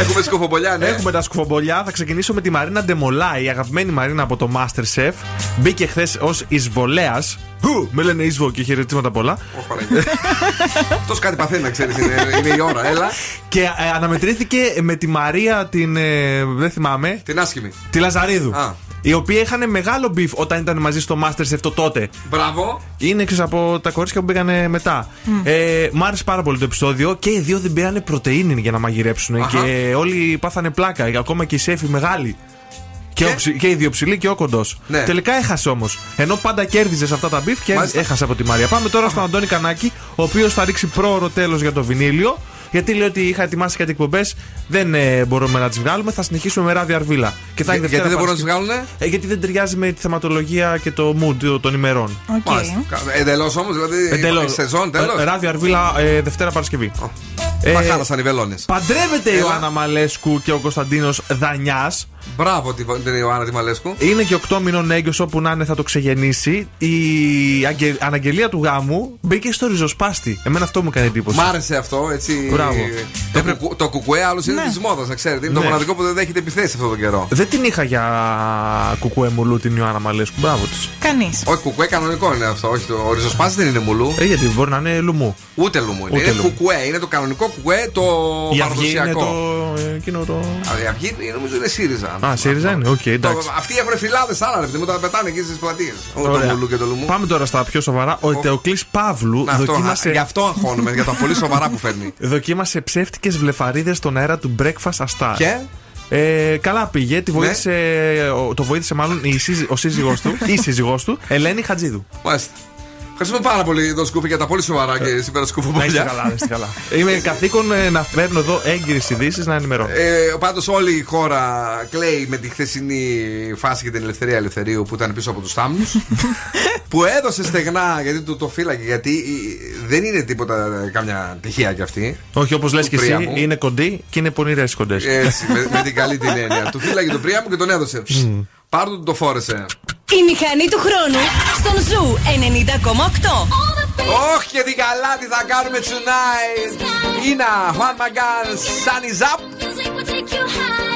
έχουμε σκοφοπολιά, ναι. Έχουμε τα σκουφομπολιά. Θα ξεκινήσω με τη Μαρίνα Ντεμολά, η αγαπημένη Μαρίνα από το Masterchef. Μπήκε χθες ως εισβολέας. Χου! Με λένε εισβο και χαιρετήματα πολλά. Αυτός κάτι παθαίνει να ξέρεις, είναι, είναι η ώρα, έλα. Και ε, αναμετρήθηκε με τη Μαρία την. ε, δεν θυμάμαι. Την άσχημη. Τη Λαζαρίδου. Α. Οι οποίοι είχαν μεγάλο beef όταν ήταν μαζί στο Masterchef το τότε. Μπράβο. Είναι εξή από τα κορίτσια που πήγανε μετά. Ε, μ' άρεσε πάρα πολύ το επεισόδιο και οι δύο δεν πήρανε πρωτεΐνη για να μαγειρέψουν. Αχα. Και όλοι πάθανε πλάκα. Ακόμα και η σεφ η μεγάλη. Και, ο ψη- και οι δύο ψηλοί και ο κοντός. Ναι. Τελικά έχασε όμως. Ενώ πάντα κέρδιζες σε αυτά τα beef και Μάλιστα. έχασε από τη Μαρία. Πάμε τώρα στον Αντώνη Κανάκη, ο οποίος θα ρίξει πρόωρο τέλος για το Βινύλιο. Γιατί λέει ότι είχα ετοιμάσει κάτι εκπομπές, δεν ε, μπορούμε να τις βγάλουμε. Θα συνεχίσουμε με Ράδιο Αρβύλα. Και θα Για- έχει γιατί Δευτέρα δεν μπορούν να τις Παρασκευή. Ε, γιατί δεν ταιριάζει με τη θεματολογία και το mood των ημερών. Εντελώς όμως, δηλαδή. Εντελώς. Σεζόν, τέλος. Ε, Ράδιο Αρβύλα ε, Δευτέρα Παρασκευή. Ε, Μας χάλασαν οι βελόνες. Παντρεύεται η Έλα. Ιωάννα Μαλέσκου και ο Κωνσταντίνος Δανιάς. Μπράβο την την Ιωάννα τη Μαλέσκου. Είναι και 8 μηνών έγκυος όπου να είναι θα το ξεγεννήσει. Η αγγε- αναγγελία του γάμου μπήκε στο ριζοσπάστη. Εμένα αυτό μου έκανε εντύπωση. Μ' άρεσε αυτό, έτσι. Μπράβο. Το, κουκου, το κουκουέ άλλος είναι Ναι. της μόδας, να ξέρετε. Είναι το Ναι. μοναδικό που δεν δέχεται επιθέσει αυτόν τον καιρό. Δεν την είχα για κουκουέ μουλού την Ιωάννα Μαλέσκου. Μπράβο της. Κανείς. Όχι, κουκουέ κανονικό είναι αυτό. Όχι, το ο ριζοσπάστη δεν είναι μουλού. Ε, γιατί μπορεί να είναι λουμού. Ούτε λουμού είναι. Ούτε είναι λουμού. κουκουέ. Είναι το κανονικό κουκουέ, το Η αυγή είναι παραδοσιακό. το. ε, εκείνο το. Α, Η αυγή νομίζω είναι ΣΥΡΙΖΑ. Α, ΣΥΡΙΖΑ είναι, οκ, εντάξει. Αυτοί έχουν φυλάδες άλλα, ρε παιδί μου, τα πετάνε εκεί στις πλατείες. Το Ωραία. μουλού και το λουμού. Πάμε τώρα στα πιο σοβαρά. Ο Ετεοκλής Παύλου Να, αυτό, δοκίμασε. α, Γι' αυτό αγχώνομαι, για τα πολύ σοβαρά που φέρνει. Δοκίμασε ψεύτικες βλεφαρίδες στον αέρα του Breakfast a Star. Και; Ε, καλά πήγε, τη Ναι. βοήθησε, ο- το βοήθησε μάλλον η σύζυ- ο σύζυγός του, η σύζυγός του, Ελένη Χατζίδου. Μάλιστα. Ευχαριστούμε πάρα πολύ τον Σκούφι για τα πολύ σοβαρά και σήμερα Να είστε σκουφομπολιά. καλά, να είστε καλά. Είμαι καθήκον ε, να φέρνω εδώ έγκυρες ειδήσεις να ενημερώνω. Ε, Πάντως όλη η χώρα κλαίει με τη χθεσινή φάση για την ελευθερία ελευθερίου που ήταν πίσω από τους θάμνους. που έδωσε στεγνά γιατί του το φύλαγε. Γιατί ε, δεν είναι τίποτα ε, κάμια τυχαία κι αυτή. Όχι, όπως λες του και εσύ, Πρίαμου. είναι κοντή και είναι πονηρέ κοντές. Έτσι, με, με την καλή την έννοια. του φύλαγε τον πρία μου και τον έδωσε. Πάρ' του το φόρεσε. Η μηχανή του χρόνου στον Ζου 90,8. Όχι και τι καλά τι θα κάνουμε tonight. Ινα, Juan Magan, Sun is up.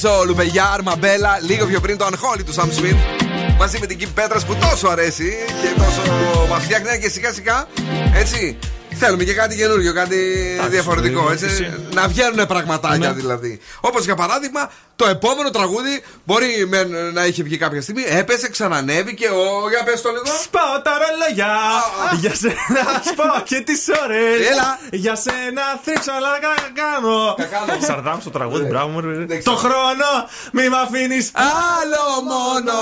Τέλειο. Ο Λουκένζο, ο Λουμεγιάρ, Μαμπέλα. Λίγο πιο πριν το Unholy του Sam Smith. Μαζί με την Kim Πέτρα που τόσο αρέσει και τόσο μα φτιάχνει και σιγά σιγά έτσι Θέλουμε και κάτι καινούριο, κάτι διαφορετικό. είναι Έτσι, εσύ. να βγαίνουν πραγματάκια Ναι. δηλαδή. Όπως για παράδειγμα, το επόμενο τραγούδι μπορεί μεν να είχε βγει κάποια στιγμή, έπεσε, ξανανέβηκε. Ο, για πες το λίγο. Σπάω τα ρολόγια Για σένα σπάω και τις ώρες Έλα. Για σένα θρύψω αλλά κα- κάνω Σαρδάμ στο τραγούδι, μπράβο μου ρε. Το χρόνο μη μ' αφήνεις Άλλο μόνο!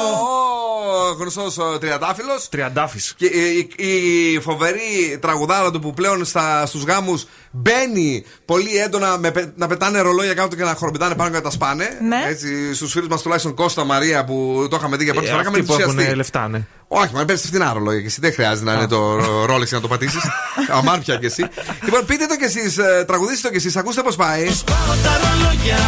Ο γνωστός τριαντάφυλλος. Τριαντάφης Και η, η, η φοβερή τραγουδάρα του που πλέον στα, στους γάμους μπαίνει πολύ έντονα με, πε- να πετάνε ρολόγια κάτω και να χοροπηδάνε πάνω και να τα σπάνε. Ναι. Έτσι, στους φίλους μας τουλάχιστον Κώστα Μαρία που το είχαμε δει για πρώτη Ε, φορά. είχαμε Αυτοί που ενθουσιαστεί. έχουν λεφτά ναι Όχι, μα παίρνει φτηνά ρολόγια και εσύ δεν χρειάζεται να είναι το ρόλεξ να το πατήσεις. Αμάρ πια κι εσύ. Λοιπόν, πείτε το κι εσείς, τραγουδίστε το κι εσείς, ακούστε πώς πάει. Σπάω τα ρολόγια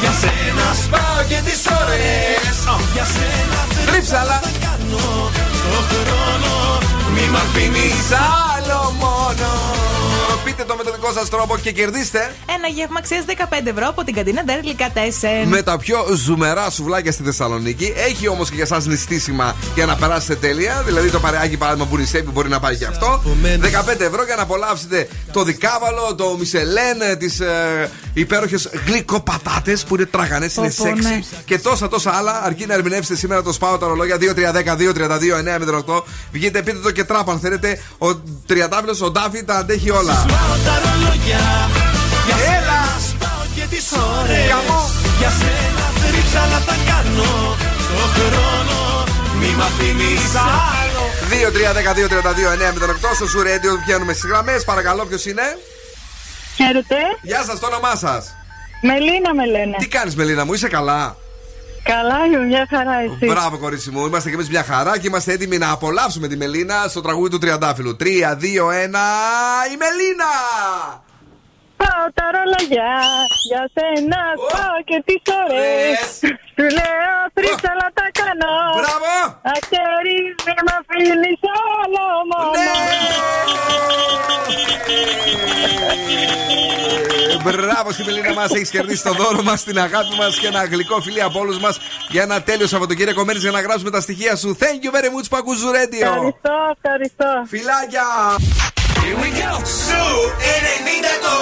Για σένα σπάω και τις ώρες Για σένα Τρίψαλα. θα κάνω Το χρόνο μη μ' αφήνεις Άλλο μόνο. Πείτε το με τον δικό σας τρόπο και κερδίστε Ένα γεύμα αξίας 15 ευρώ από την καντίνα Ντέρλικα Τέσεν. με τα πιο ζουμερά σουβλάκια στη Θεσσαλονίκη. Έχει όμως και για εσά νηστίσιμα για να περάσετε τέλεια. Δηλαδή το παρεάκι παράδειγμα που νηστεύει μπορεί να πάει και αυτό. 15 ευρώ για να απολαύσετε το δικάβαλο, το μισελέν, τις ε, υπέροχες γλυκοπατάτες που είναι τραγανές, είναι Πω, πω, σεξι. ναι. Και τόσα τόσα άλλα. Αρκεί να ερμηνεύσετε σήμερα το σπάω τα ρολόγια 2-3-10-2-32-9-08. Βγείτε, πείτε το και τράπ αν θέλετε. Ο τριαντάφυλλο, ο Ντάφι τα αντέχει όλα. Σπάω τα ρολόγια Για σένα σπάω και τις ώρες Για σένα θρύψαλα θα κάνω Το χρόνο μη μ' αφήνεις άλλο 2-3-12-32-9-08 στο Σουρέντιο βγαίνουμε στις γραμμές. Παρακαλώ, ποιος είναι; Χαίρετε. Γεια σας, το όνομά σας. Μελίνα με λένε. Τι κάνεις, Μελίνα μου, είσαι καλά; Καλά είμαι, μια χαρά εσύ. Μπράβο, κορίτσι μου. Είμαστε και εμείς μια χαρά και είμαστε έτοιμοι να απολαύσουμε τη Μελίνα στο τραγούδι του Τριαντάφυλλου. 3, 2, 1. Η Μελίνα! Πάω τα ρολόγια για σένα, πάω και τις ώρες Σου λέω τρίψαλα τα κάνω Μπράβο! Αχέρι μη μ' αφήνεις άλλο μόνος Μπράβο στη Μελίνα μας, έχεις κερδίσει το δώρο μας, την αγάπη μας και ένα γλυκό φιλί από όλους μας για ένα τέλειο Σαββατοκύριακο. Μένει για να γράψουμε τα στοιχεία σου. Thank you very much που ακούς Ζουρέντιο. Ευχαριστώ, ευχαριστώ Φιλάκια! Here we go. So, eres mi taco,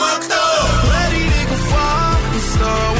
Ready to go far and start.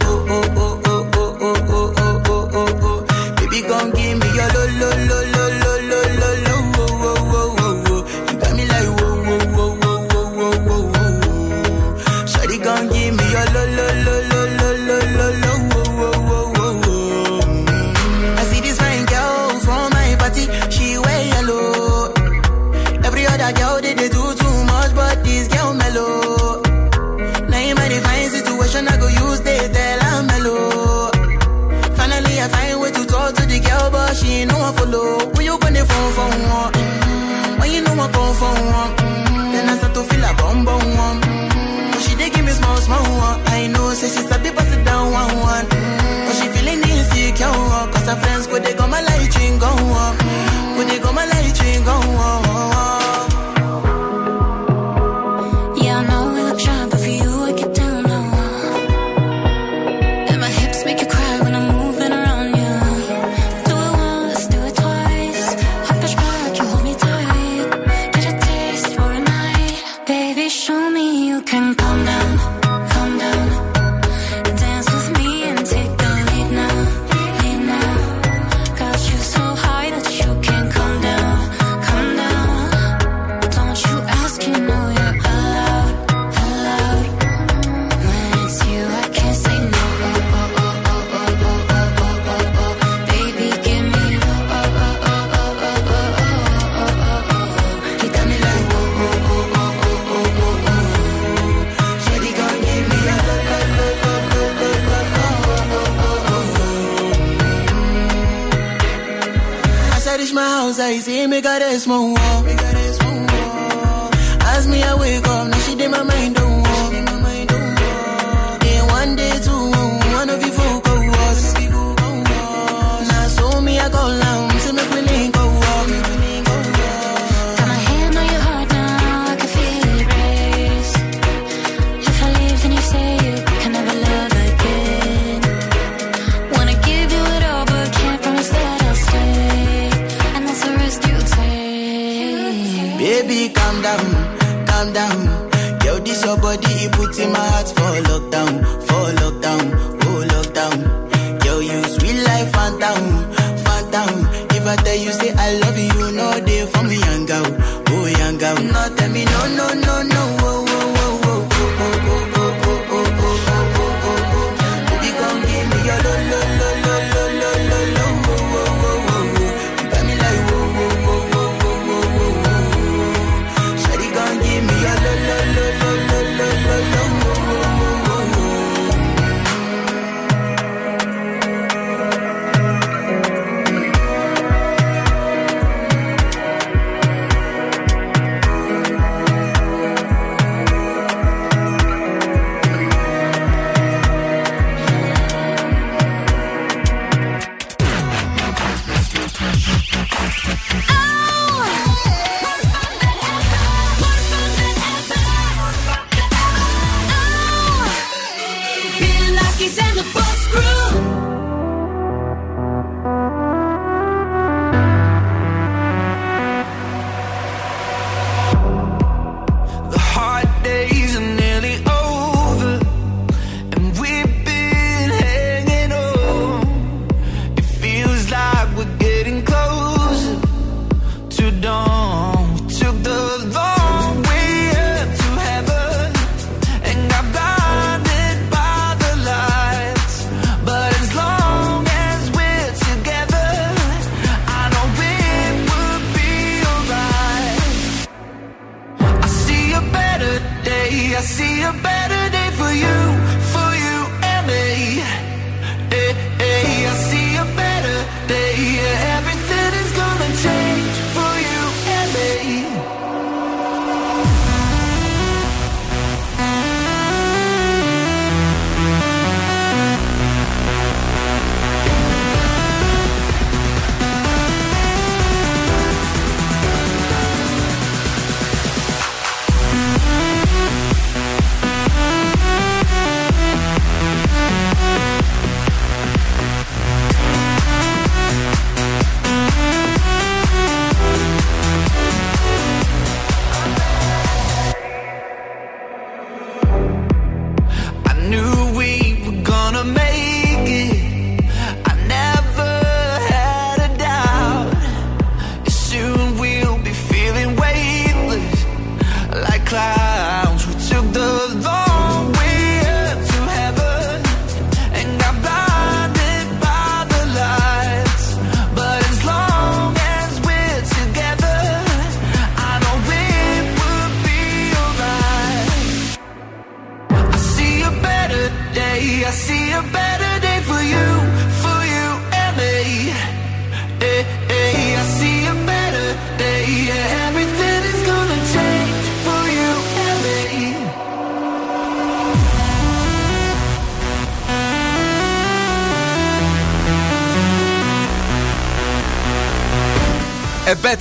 oh,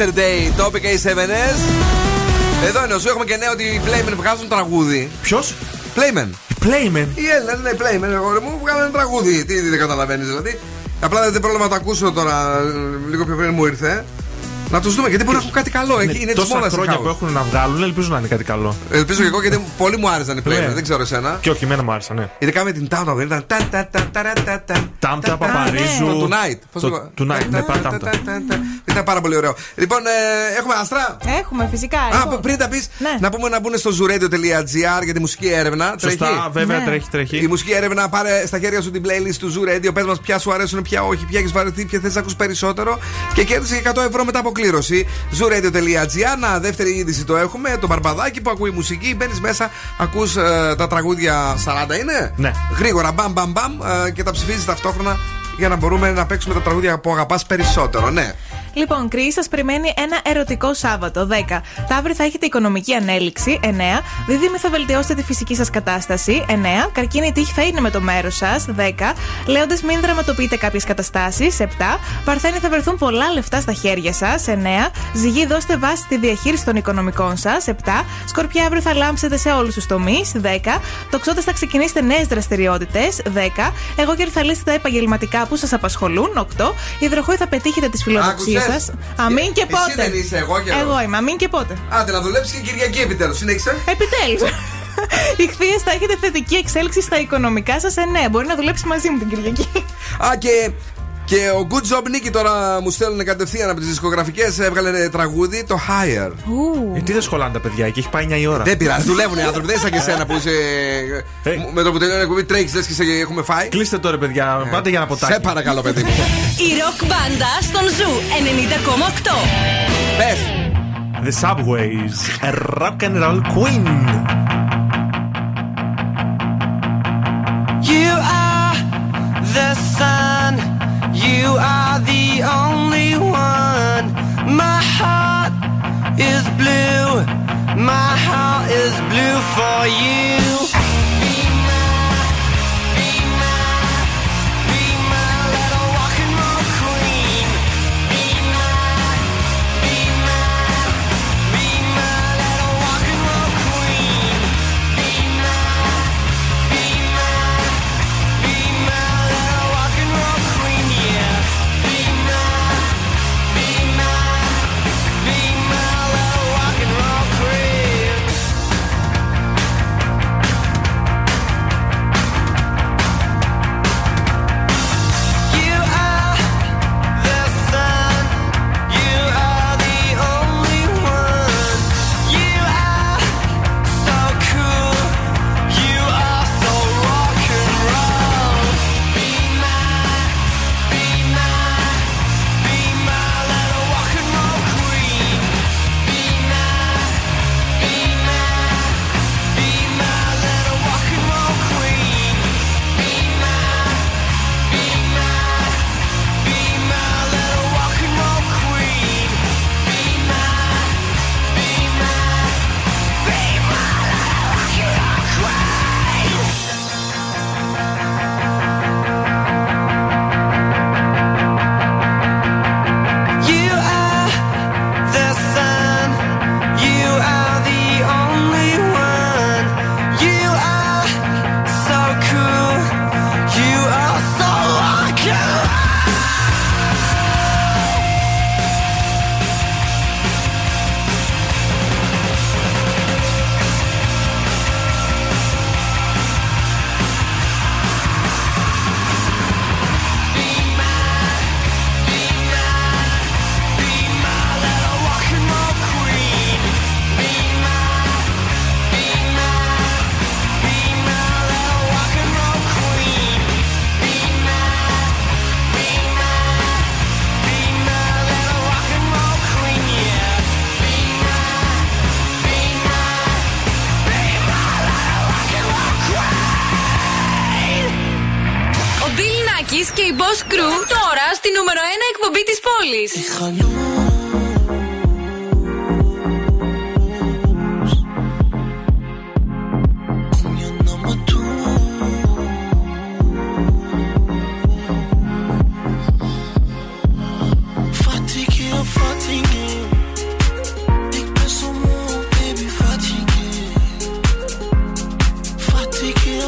A Better Day, το είπε και οι 7S. Εδώ είναι ο Zoo, έχουμε και νέο ότι οι Playmen βγάζουν τραγούδι. Ποιος; Playmen. Playmen; Οι Έλληνες, ναι, Playmen, αγόρι μου, βγάζουν ένα τραγούδι. Τι δεν καταλαβαίνεις δηλαδή. Απλά δεν πρόβλημα να το ακούσω τώρα, ε, λίγο πιο πριν μου ήρθε. Να τους δούμε γιατί μπορεί να έχουν κάτι καλό. Ναι, Εκεί είναι της τόσα μόδα χρόνια που έχουν να βγάλουν, ελπίζω να είναι κάτι καλό. Ελπίζω και εγώ γιατί πολύ μου άρεσαν οι Playmen, Ναι. δεν ξέρω εσένα. Και όχι, εμένα μου άρεσαν, ναι. Ειδικά με την Τάουνα δεν ήταν. ταν, ταν, ταν, ταρα, ταν, ταν. Τάμτα Παπαρίζου. Το Tonight. Πώς Το το- Tonight, ναι, πάρα τάμτα. Ήταν πάρα πολύ ωραίο. Λοιπόν, ε, έχουμε αστρά. Έχουμε φυσικά. Α, εγώ. πριν τα πεις, Ναι. να πούμε να μπουν στο zooradio.gr για τη μουσική έρευνα. Σωστά, Τρέχει. βέβαια, Ναι. τρέχει, τρέχει. Η μουσική έρευνα, πάρε στα χέρια σου την playlist του Zoo Radio. Πες μας ποια σου αρέσουν, ποια όχι, ποια έχεις βαρεθεί, ποια θες να ακούς περισσότερο. Και κέρδισε και 100 ευρώ μετά από κλήρωση. zooradio.gr. Να, δεύτερη είδηση το έχουμε. Το μπαρμπαδάκι που ακούει μουσική. Μπαίνεις μέσα, ακούς τα τραγούδια 40 είναι. Ναι. Γρήγορα, μπαμ, μπαμ, μπαμ ε, και τα ψηφίζεις ταυτόχρονα για να μπορούμε να παίξουμε τα τραγούδια που αγαπάς περισσότερο. Ναι. Λοιπόν, Κρυ, σας περιμένει ένα ερωτικό Σάββατο. 10. Ταύρι θα έχετε οικονομική ανέλυξη. 9. Δίδυμη θα βελτιώσετε τη φυσική σας κατάσταση. 9. Καρκίνη η τύχη θα είναι με το μέρος σας. 10. Λέοντες μην δραματοποιείτε κάποιες καταστάσεις. 7. Παρθένη θα βρεθούν πολλά λεφτά στα χέρια σας. 9. Ζυγή δώστε βάση στη διαχείριση των οικονομικών σας. 7. Σκορπιά αύριο θα λάμψετε σε όλους τους τομείς. 10. Τοξότε θα ξεκινήσετε νέες δραστηριότητες. 10. Εγώ και θα λύσετε τα επαγγελματικά που σας απασχολούν. 8. Υδροχόη θα πετύχετε τις φιλοδοξίες Άκουσες; σας. Αμήν και Εσύ πότε. δεν είσαι, εγώ και Εγώ είμαι, αμήν και πότε. Άντε να δουλέψεις και Κυριακή επιτέλους. Συνέχισε. Επιτέλους. Οι χθείε θα έχετε θετική εξέλιξη στα οικονομικά σας. Ε, ναι, μπορεί να δουλέψει μαζί μου την Κυριακή. Α, και, και ο Good Job Nicky τώρα μου στέλνουν κατευθείαν από τις δισκογραφικές. Έβγαλε τραγούδι το Higher. Ε, τι δεν σχολάνε τα παιδιά εκεί, έχει πάει 9 η ώρα. Δεν πειράζει, δουλεύουν οι άνθρωποι. Δεν είσαι σαν και εσένα που είσαι. Με το που τελειώνει η εκπομπή τρέχει, λες και σε έχουμε φάει. Κλείστε τώρα, παιδιά. Πάτε για ένα ποτάκι. Σε παρακαλώ, παιδί μου. Η ροκ μπάντα στον Zoo 90,8. Πες. The Subways, a rock and roll queen. You are the sun. You are the only one. My heart is blue. My heart is blue for you.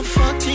fuck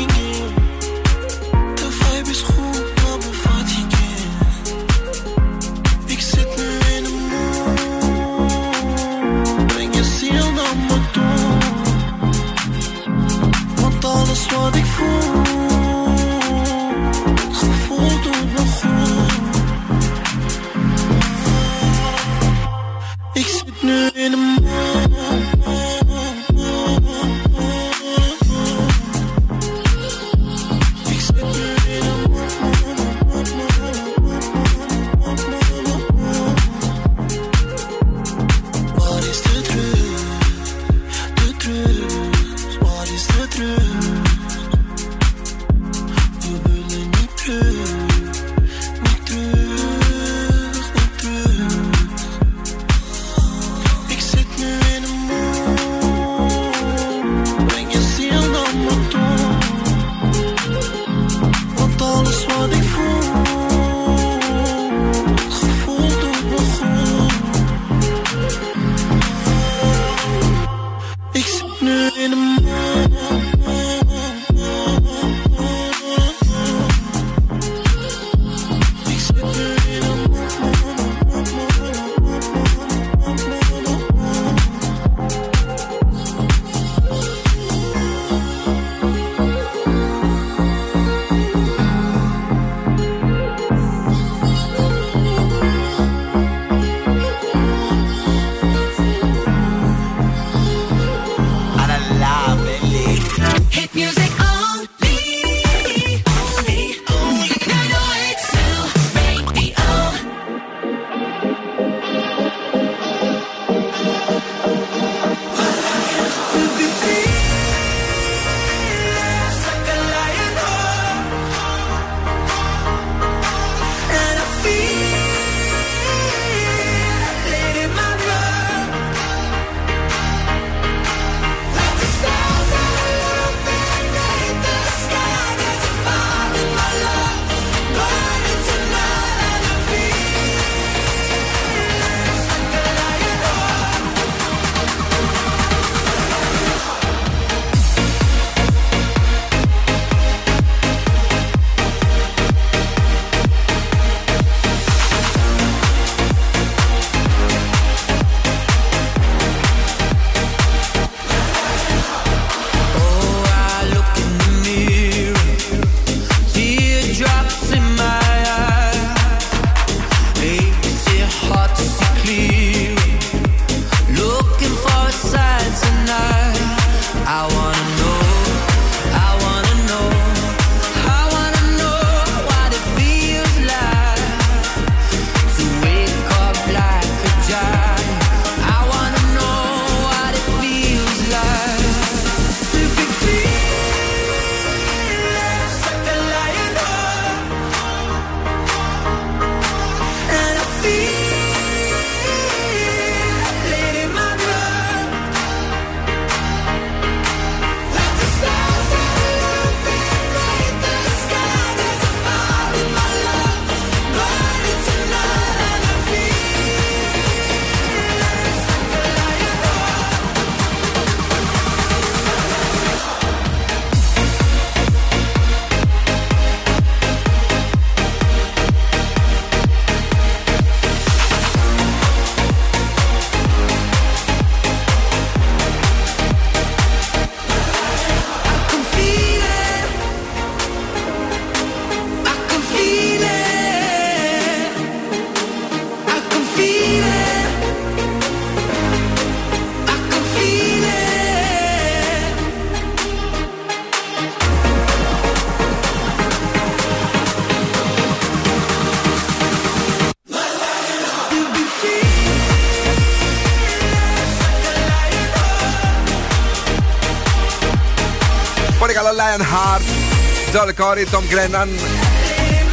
Joel Corry, Tom Grennan.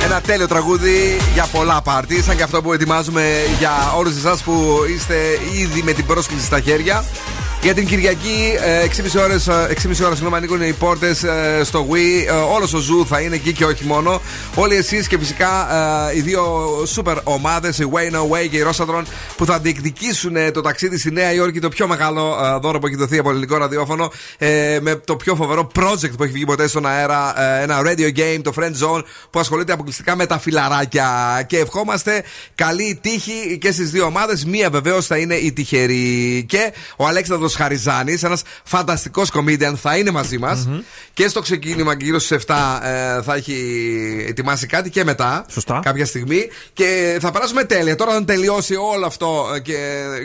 Ένα τέλειο τραγούδι για πολλά πάρτι. Σαν και αυτό που ετοιμάζουμε για όλους εσάς που είστε ήδη με την πρόσκληση στα χέρια. Για την Κυριακή, ε, 6,5 ώρες, ε, 6,5 ώρες συγγνώμη, ανοίγουν οι πόρτες στο WE. Ε, Όλος ο Zoo θα είναι εκεί και όχι μόνο. Όλοι εσείς και φυσικά ε, οι δύο super ομάδες, η Way No Way και η Rosatron, που θα διεκδικήσουν ε, το ταξίδι στη Νέα Υόρκη, το πιο μεγάλο ε, δώρο που έχει δοθεί από ελληνικό ραδιόφωνο, ε, με το πιο φοβερό project που έχει βγει ποτέ στον αέρα. ε, ένα radio game, το Friend Zone, που ασχολείται αποκλειστικά με τα φιλαράκια. Και ευχόμαστε καλή τύχη και στις δύο ομάδες. Μία βεβαίως θα είναι η τυχερή. Και ο Αλέξανδρος Χαριζάνης, ένας φανταστικός comedian, θα είναι μαζί μας. Και στο ξεκίνημα, γύρω στις 7, ε, θα έχει ετοιμάσει κάτι και μετά. Σωστά. Κάποια στιγμή. Και θα περάσουμε τέλεια. Τώρα, όταν τελειώσει όλο αυτό ε, και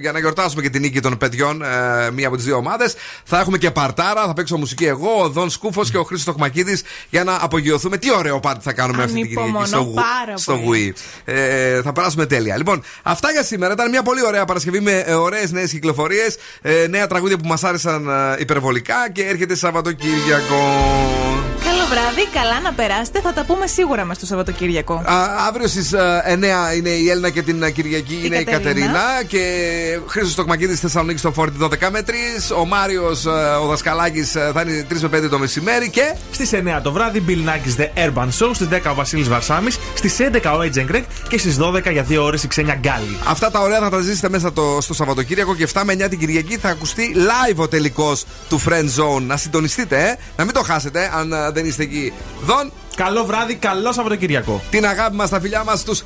για να γιορτάσουμε και την νίκη των παιδιών, ε, μία από τις δύο ομάδες, θα έχουμε και παρτάρα. Θα παίξω μουσική εγώ, ο Δον Σκούφος και ο Χρήστος Τοκμακίδης για να απογειωθούμε. Τι ωραίο πάρτι θα κάνουμε αυτή την Κυριακή Ανυπομονώ στο, πάρα στο πολύ. Wii. Ε, θα περάσουμε τέλεια. Λοιπόν, αυτά για σήμερα. Ήταν μια πολύ ωραία Παρασκευή με ωραίες νέες κυκλοφορίες. Ε, νέα τραγούδια που μας άρεσαν ε, υπερβολικά και έρχεται Σαββατοκύριακο. Καλό βράδυ, καλά να περάσετε. Θα τα πούμε σίγουρα με στο Σαββατοκύριακο. Α, αύριο στις 9 είναι η Έλληνα και την ε, Κυριακή είναι η Κατερίνα. Κατερίνα. Και Χρήστος Τοκμακίδη Θεσσαλονίκη στο Φόρτι 12 με 3. Ο Μάριος ο Δασκαλάκης θα είναι 3 με 5 το μεσημέρι. Και Στις 9 το βράδυ, Bill Nackis The Urban Show. Στις 10 ο Βασίλης Βαρσάμι. Στις 11 ο Agent Greg. Και στις 12 για 2 ώρες η ξένια Γκάλι. αυτά τα ωραία θα τα ζήσετε μέσα το, στο Σαββατοκύριακο και 7 με 9 την Κυριακή θα ακουστεί live ο τελικός του Friend Zone. Να συντονιστείτε, ε. να μην το χάσετε αν ε, δεν είστε εκεί. Δον, Καλό βράδυ, καλό Σαββατοκύριακο. την αγάπη μας, τα φιλιά μας στου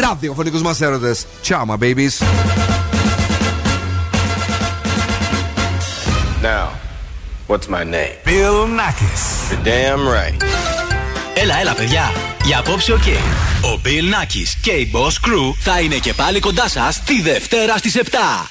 ραδιοφωνικούς μας έρωτες. Ciao, my babies. Now, what's my name? Bill Nackis. You're damn right. Έλα, έλα, παιδιά. Για απόψε ο Ο Bill Nackis και η Boss Crew θα είναι και πάλι κοντά σας τη Δευτέρα στις 7.